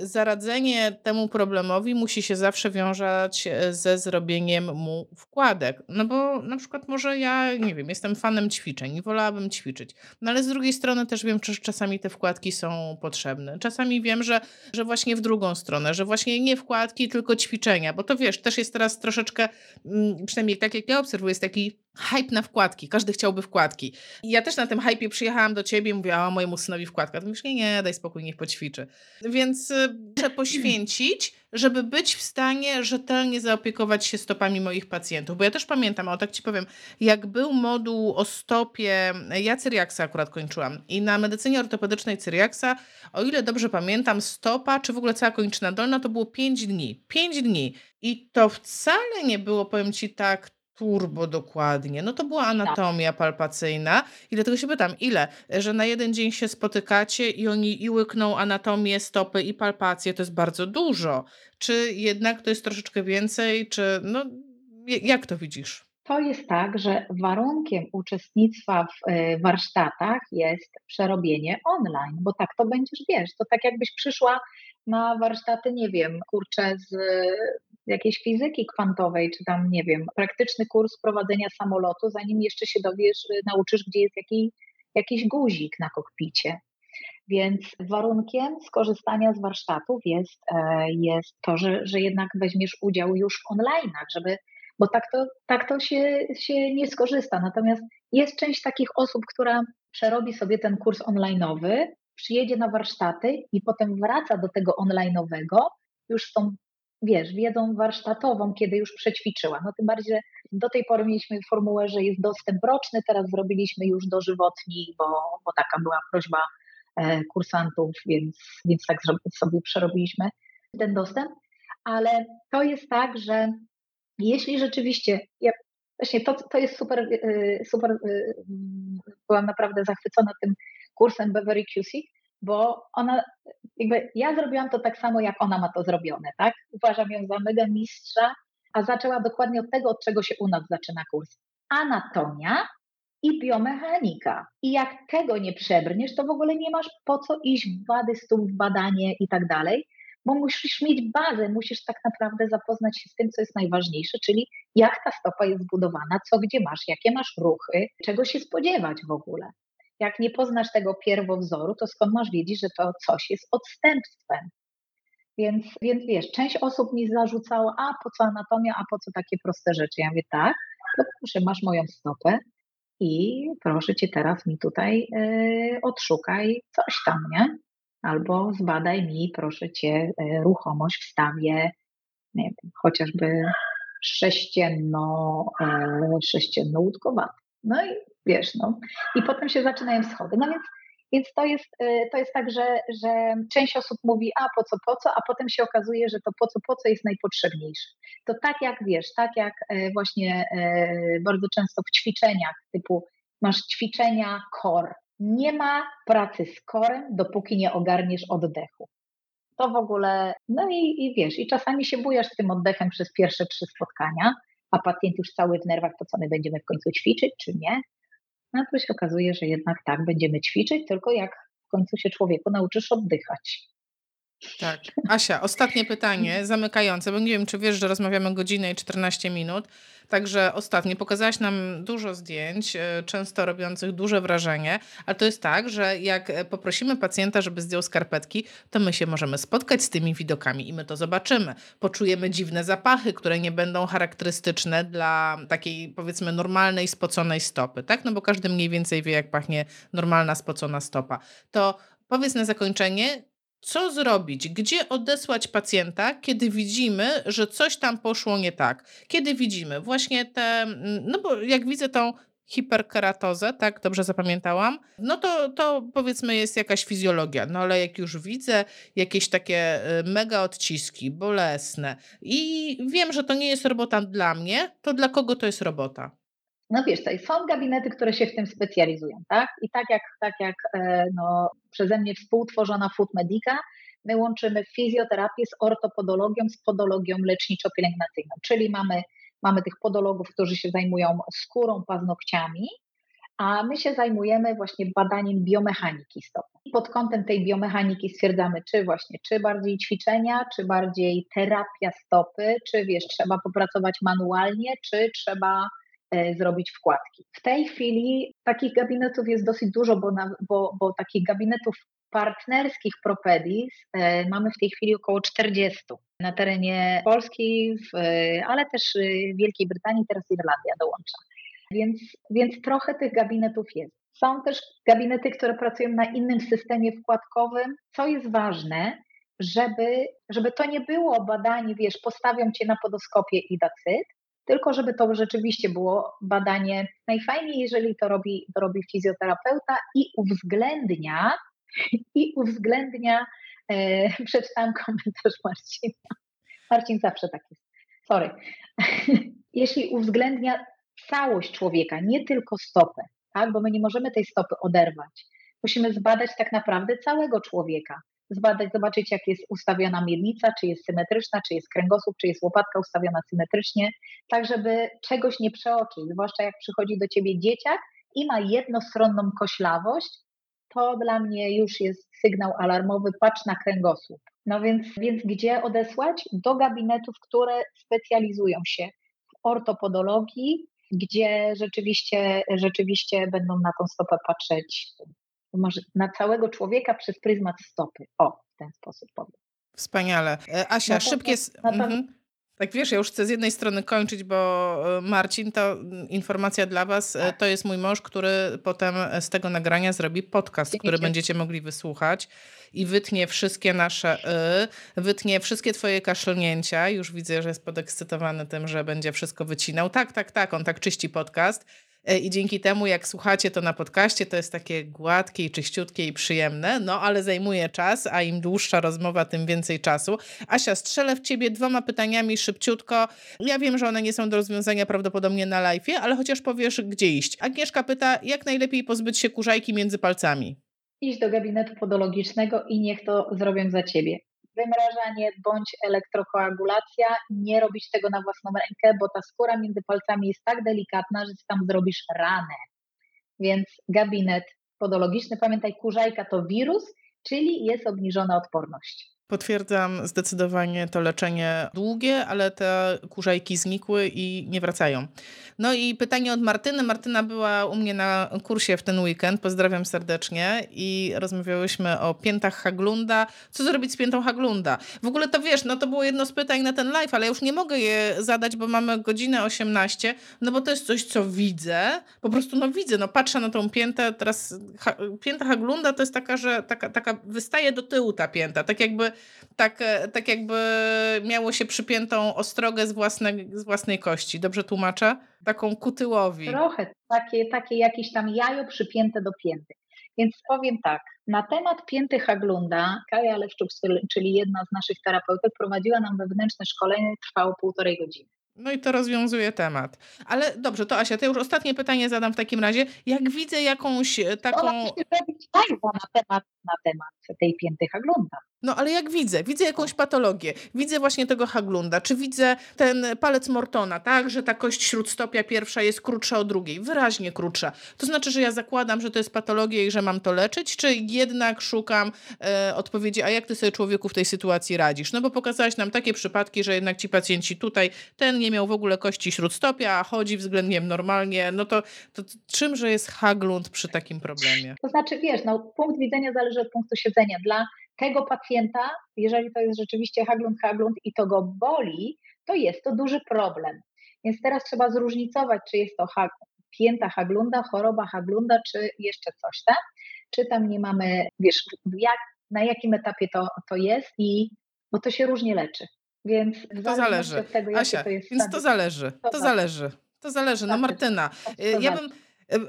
zaradzenie temu problemowi musi się zawsze wiązać e, ze zrobieniem mu wkładek? No bo na przykład może ja, nie wiem, jestem fanem ćwiczeń i wolałabym ćwiczyć, no ale z drugiej strony też wiem, czy czasami te wkładki są potrzebne. Czasami wiem, że, że właśnie w drugą stronę, że właśnie nie wkładki, tylko ćwiczenia, bo to wiesz, też jest teraz troszeczkę, mm, przynajmniej tak jak ja obserwuję, jest taki hype na wkładki. Każdy chciałby wkładki. I ja też na tym hypie przyjechałam do ciebie i mówiłam, o mojemu synowi wkładka. To mówisz, nie, nie, daj spokój, niech poćwiczy. Więc y, muszę poświęcić, żeby być w stanie rzetelnie zaopiekować się stopami moich pacjentów. Bo ja też pamiętam, o tak ci powiem, jak był moduł o stopie, ja Cyriaksa akurat kończyłam i na medycynie ortopedycznej Cyriaksa, o ile dobrze pamiętam, stopa, czy w ogóle cała kończyna dolna, to było 5 dni. 5 dni. I to wcale nie było, powiem ci tak, turbo dokładnie. No to była tak. anatomia palpacyjna i dlatego się pytam, ile? Że na jeden dzień się spotykacie i oni i łykną anatomię, stopy i palpację, to jest bardzo dużo. Czy jednak to jest troszeczkę więcej, czy no Jak to widzisz? To jest tak, że warunkiem uczestnictwa w e, warsztatach jest przerobienie online, bo tak to będziesz, wiesz, to tak jakbyś przyszła na warsztaty, nie wiem, kurczę z jakiejś fizyki kwantowej, czy tam, nie wiem, praktyczny kurs prowadzenia samolotu, zanim jeszcze się dowiesz, y, nauczysz, gdzie jest jaki, jakiś guzik na kokpicie. Więc warunkiem skorzystania z warsztatów jest, e, jest to, że, że jednak weźmiesz udział już w online'ach, żeby, bo tak to, tak to się, się nie skorzysta. Natomiast jest część takich osób, która przerobi sobie ten kurs online'owy, przyjedzie na warsztaty i potem wraca do tego online'owego już z tą wiesz, wiedzą warsztatową, kiedy już przećwiczyła. No tym bardziej, do tej pory mieliśmy formułę, że jest dostęp roczny, teraz zrobiliśmy już dożywotni, bo, bo taka była prośba e, kursantów, więc, więc tak sobie przerobiliśmy ten dostęp. Ale to jest tak, że jeśli rzeczywiście, ja, właśnie to, to jest super, e, super, e, byłam naprawdę zachwycona tym kursem Beverly QC, bo ona, jakby ja zrobiłam to tak samo, jak ona ma to zrobione, tak? Uważam ją za mega mistrza, a zaczęła dokładnie od tego, od czego się u nas zaczyna kurs. Anatomia i biomechanika. I jak tego nie przebrniesz, to w ogóle nie masz po co iść w wady stóp, w badanie i tak dalej, bo musisz mieć bazę, musisz tak naprawdę zapoznać się z tym, co jest najważniejsze, czyli jak ta stopa jest zbudowana, co gdzie masz, jakie masz ruchy, czego się spodziewać w ogóle. Jak nie poznasz tego pierwowzoru, to skąd masz wiedzieć, że to coś jest odstępstwem? Więc, więc wiesz, część osób mi zarzucała, a po co anatomia, a po co takie proste rzeczy? Ja mówię, tak, to proszę, masz moją stopę i proszę cię teraz mi tutaj yy, odszukaj coś tam, nie? Albo zbadaj mi, proszę cię, yy, ruchomość w stawie, nie wiem, chociażby sześcienno, yy, sześcienno-łódkowaty. No i wiesz, no. I potem się zaczynają schody. No więc, więc to, jest, y, to jest tak, że, że część osób mówi, a po co, po co, a potem się okazuje, że to po co, po co jest najpotrzebniejsze. To tak jak wiesz, tak jak e, właśnie e, bardzo często w ćwiczeniach typu masz ćwiczenia core. Nie ma pracy z korem, dopóki nie ogarniesz oddechu. To w ogóle, no i, i wiesz, i czasami się bujasz z tym oddechem przez pierwsze trzy spotkania, a pacjent już cały w nerwach, to co my będziemy w końcu ćwiczyć, czy nie? No to się okazuje, że jednak tak, będziemy ćwiczyć, tylko jak w końcu się człowieku nauczysz oddychać. Tak. Asia, ostatnie pytanie, zamykające, bo nie wiem, czy wiesz, że rozmawiamy godzinę i 14 minut. Także ostatnie, pokazałaś nam dużo zdjęć, e, często robiących duże wrażenie, ale to jest tak, że jak e, poprosimy pacjenta, żeby zdjął skarpetki, to my się możemy spotkać z tymi widokami i my to zobaczymy. Poczujemy dziwne zapachy, które nie będą charakterystyczne dla takiej powiedzmy normalnej, spoconej stopy, tak? No bo każdy mniej więcej wie, jak pachnie normalna, spocona stopa. To powiedz na zakończenie, co zrobić, gdzie odesłać pacjenta, kiedy widzimy, że coś tam poszło nie tak. Kiedy widzimy właśnie te, mm, no bo jak widzę tą hiperkeratozę, tak, dobrze zapamiętałam, no to, to powiedzmy jest jakaś fizjologia, no ale jak już widzę jakieś takie y, mega odciski, bolesne i wiem, że to nie jest robota dla mnie, to dla kogo to jest robota? No wiesz, tutaj są gabinety, które się w tym specjalizują, tak? I tak jak, tak jak e, no, przeze mnie współtworzona Food Medica, my łączymy fizjoterapię z ortopodologią, z podologią leczniczo-pielęgnacyjną, czyli mamy, mamy tych podologów, którzy się zajmują skórą, paznokciami, a my się zajmujemy właśnie badaniem biomechaniki stopy. Pod kątem tej biomechaniki stwierdzamy, czy właśnie, czy bardziej ćwiczenia, czy bardziej terapia stopy, czy wiesz, trzeba popracować manualnie, czy trzeba zrobić wkładki. W tej chwili takich gabinetów jest dosyć dużo, bo, na, bo, bo takich gabinetów partnerskich Propedis e, mamy w tej chwili około 40 na terenie Polski, w, e, ale też Wielkiej Brytanii, teraz Irlandia dołącza. Więc, więc trochę tych gabinetów jest. Są też gabinety, które pracują na innym systemie wkładkowym. Co jest ważne, żeby, żeby to nie było badanie, wiesz, postawią cię na podoskopie i dacyt, tylko żeby to rzeczywiście było badanie najfajniej, jeżeli to robi, to robi fizjoterapeuta i uwzględnia, i uwzględnia, e, przeczytałam komentarz Marcina. Marcin zawsze tak jest. Sorry. Jeśli uwzględnia całość człowieka, nie tylko stopę, tak? bo my nie możemy tej stopy oderwać. Musimy zbadać tak naprawdę całego człowieka. Zbadać, zobaczyć, jak jest ustawiona miednica, czy jest symetryczna, czy jest kręgosłup, czy jest łopatka ustawiona symetrycznie, tak żeby czegoś nie przeoczyć, zwłaszcza jak przychodzi do ciebie dzieciak i ma jednostronną koślawość, to dla mnie już jest sygnał alarmowy, patrz na kręgosłup. No więc, więc gdzie odesłać? Do gabinetów, które specjalizują się w ortopodologii, gdzie rzeczywiście, rzeczywiście będą na tą stopę patrzeć może na całego człowieka przez pryzmat stopy. O, w ten sposób powiem. Wspaniale. E, Asia, szybkie... Mhm. Tak wiesz, ja już chcę z jednej strony kończyć, bo e, Marcin, to informacja dla was, e, tak. to jest mój mąż, który potem z tego nagrania zrobi podcast, który będziecie mogli wysłuchać i wytnie wszystkie nasze y, wytnie wszystkie twoje kaszlnięcia. Już widzę, że jest podekscytowany tym, że będzie wszystko wycinał. Tak, tak, tak, on tak czyści podcast. E, i dzięki temu, jak słuchacie to na podcaście, to jest takie gładkie i czyściutkie i przyjemne, no ale zajmuje czas, a im dłuższa rozmowa, tym więcej czasu. Asia, strzelę w ciebie dwoma pytaniami szybciutko. Ja wiem, że one nie są do rozwiązania prawdopodobnie na live, ale chociaż powiesz, gdzie iść. Agnieszka pyta, jak najlepiej pozbyć się kurzajki między palcami? Iść do gabinetu podologicznego i niech to zrobią za ciebie wymrażanie bądź elektrokoagulacja. Nie robić tego na własną rękę, bo ta skóra między palcami jest tak delikatna, że tam zrobisz ranę. Więc gabinet podologiczny, pamiętaj, kurzajka to wirus, czyli jest obniżona odporność. Potwierdzam zdecydowanie to leczenie długie, ale te kurzajki znikły i nie wracają. No i pytanie od Martyny. Martyna była u mnie na kursie w ten weekend. Pozdrawiam serdecznie i rozmawiałyśmy o piętach Haglunda. Co zrobić z piętą Haglunda? W ogóle to wiesz, no to było jedno z pytań na ten live, ale ja już nie mogę je zadać, bo mamy godzinę 18, no bo to jest coś, co widzę. Po prostu no widzę, no patrzę na tą piętę. Teraz ha, pięta Haglunda to jest taka, że taka, taka wystaje do tyłu ta pięta. Tak jakby tak, e, tak jakby miało się przypiętą ostrogę z, własne, z własnej kości. Dobrze tłumaczę? Taką kutyłowi. Trochę, takie, takie jakieś tam jajo przypięte do pięty. Więc powiem tak, na temat pięty Haglunda Kaja Lewczuk, czyli jedna z naszych terapeutek, prowadziła nam wewnętrzne szkolenie, trwało półtorej godziny. No i to rozwiązuje temat. Ale dobrze, to Asia, to już ostatnie pytanie zadam w takim razie. Jak widzę jakąś taką... Ona na temat, na temat tej pięty Haglunda. No ale jak widzę, widzę jakąś patologię, widzę właśnie tego Haglunda, czy widzę ten palec Mortona, tak, że ta kość śródstopia pierwsza jest krótsza od drugiej, wyraźnie krótsza. To znaczy, że ja zakładam, że to jest patologia i że mam to leczyć, czy jednak szukam e, odpowiedzi, a jak ty sobie człowieku w tej sytuacji radzisz? No bo pokazałaś nam takie przypadki, że jednak ci pacjenci tutaj, ten nie miał w ogóle kości śródstopia, a chodzi względnie normalnie, no to, to czymże jest Haglund przy takim problemie? To znaczy, wiesz, no punkt widzenia zależy od punktu siedzenia. Dla tego pacjenta, jeżeli to jest rzeczywiście Haglund, Haglund i to go boli, to jest to duży problem. Więc teraz trzeba zróżnicować, czy jest to pięta Haglunda, choroba Haglunda, czy jeszcze coś, tak? Czy tam nie mamy, wiesz, jak, na jakim etapie to, to jest i bo to się różnie leczy. Więc to zależy. Od tego, Asia, to jest więc to zależy. To, to zależy. To zależy. No tak, Martyna, y, ja bym,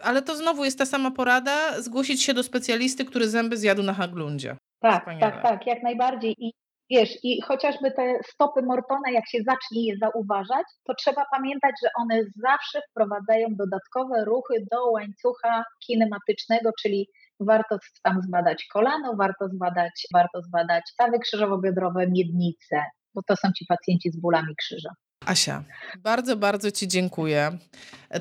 ale to znowu jest ta sama porada, zgłosić się do specjalisty, który zęby zjadł na Haglundzie. Tak, Wspaniale. tak, tak, jak najbardziej. I wiesz, i chociażby te stopy Mortona, jak się zacznie je zauważać, to trzeba pamiętać, że one zawsze wprowadzają dodatkowe ruchy do łańcucha kinematycznego, czyli warto tam zbadać kolano, warto zbadać, warto zbadać stawy krzyżowo-biodrowe, miednice, bo to są ci pacjenci z bólami krzyża. Asia, bardzo, bardzo Ci dziękuję.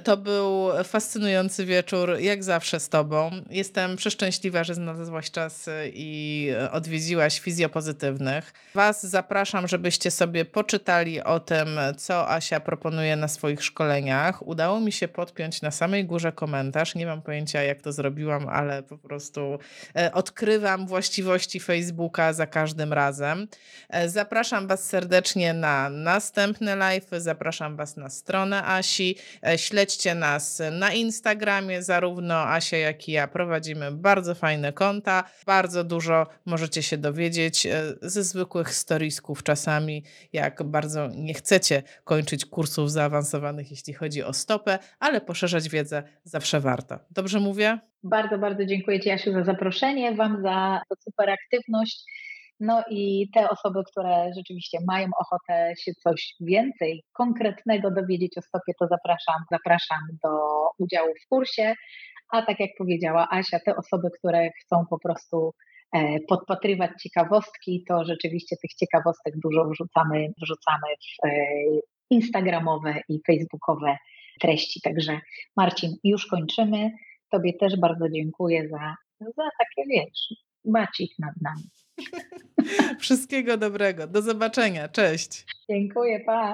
To był fascynujący wieczór, jak zawsze z Tobą. Jestem przeszczęśliwa, że znalazłaś czas i odwiedziłaś fizjopozytywnych. Was zapraszam, żebyście sobie poczytali o tym, co Asia proponuje na swoich szkoleniach. Udało mi się podpiąć na samej górze komentarz. Nie mam pojęcia, jak to zrobiłam, ale po prostu e, odkrywam właściwości Facebooka za każdym razem. E, zapraszam Was serdecznie na następny live. Zapraszam Was na stronę Asi. E, śledźcie nas na Instagramie, zarówno Asia, jak i ja prowadzimy bardzo fajne konta. Bardzo dużo możecie się dowiedzieć e, ze zwykłych storiesków czasami, jak bardzo nie chcecie kończyć kursów zaawansowanych, jeśli chodzi o stopę, ale poszerzać wiedzę zawsze warto. Dobrze mówię? Bardzo, bardzo dziękuję Ci, Asiu, za zaproszenie, Wam za super aktywność no i te osoby, które rzeczywiście mają ochotę się coś więcej konkretnego dowiedzieć o stopie, to zapraszam, zapraszam do udziału w kursie. A tak jak powiedziała Asia, te osoby, które chcą po prostu e, podpatrywać ciekawostki, to rzeczywiście tych ciekawostek dużo wrzucamy, wrzucamy w e, instagramowe i facebookowe treści. Także Marcin, już kończymy. Tobie też bardzo dziękuję za, za takie, wiesz, macik nad nami. Wszystkiego dobrego. Do zobaczenia. Cześć. Dziękuję, pa.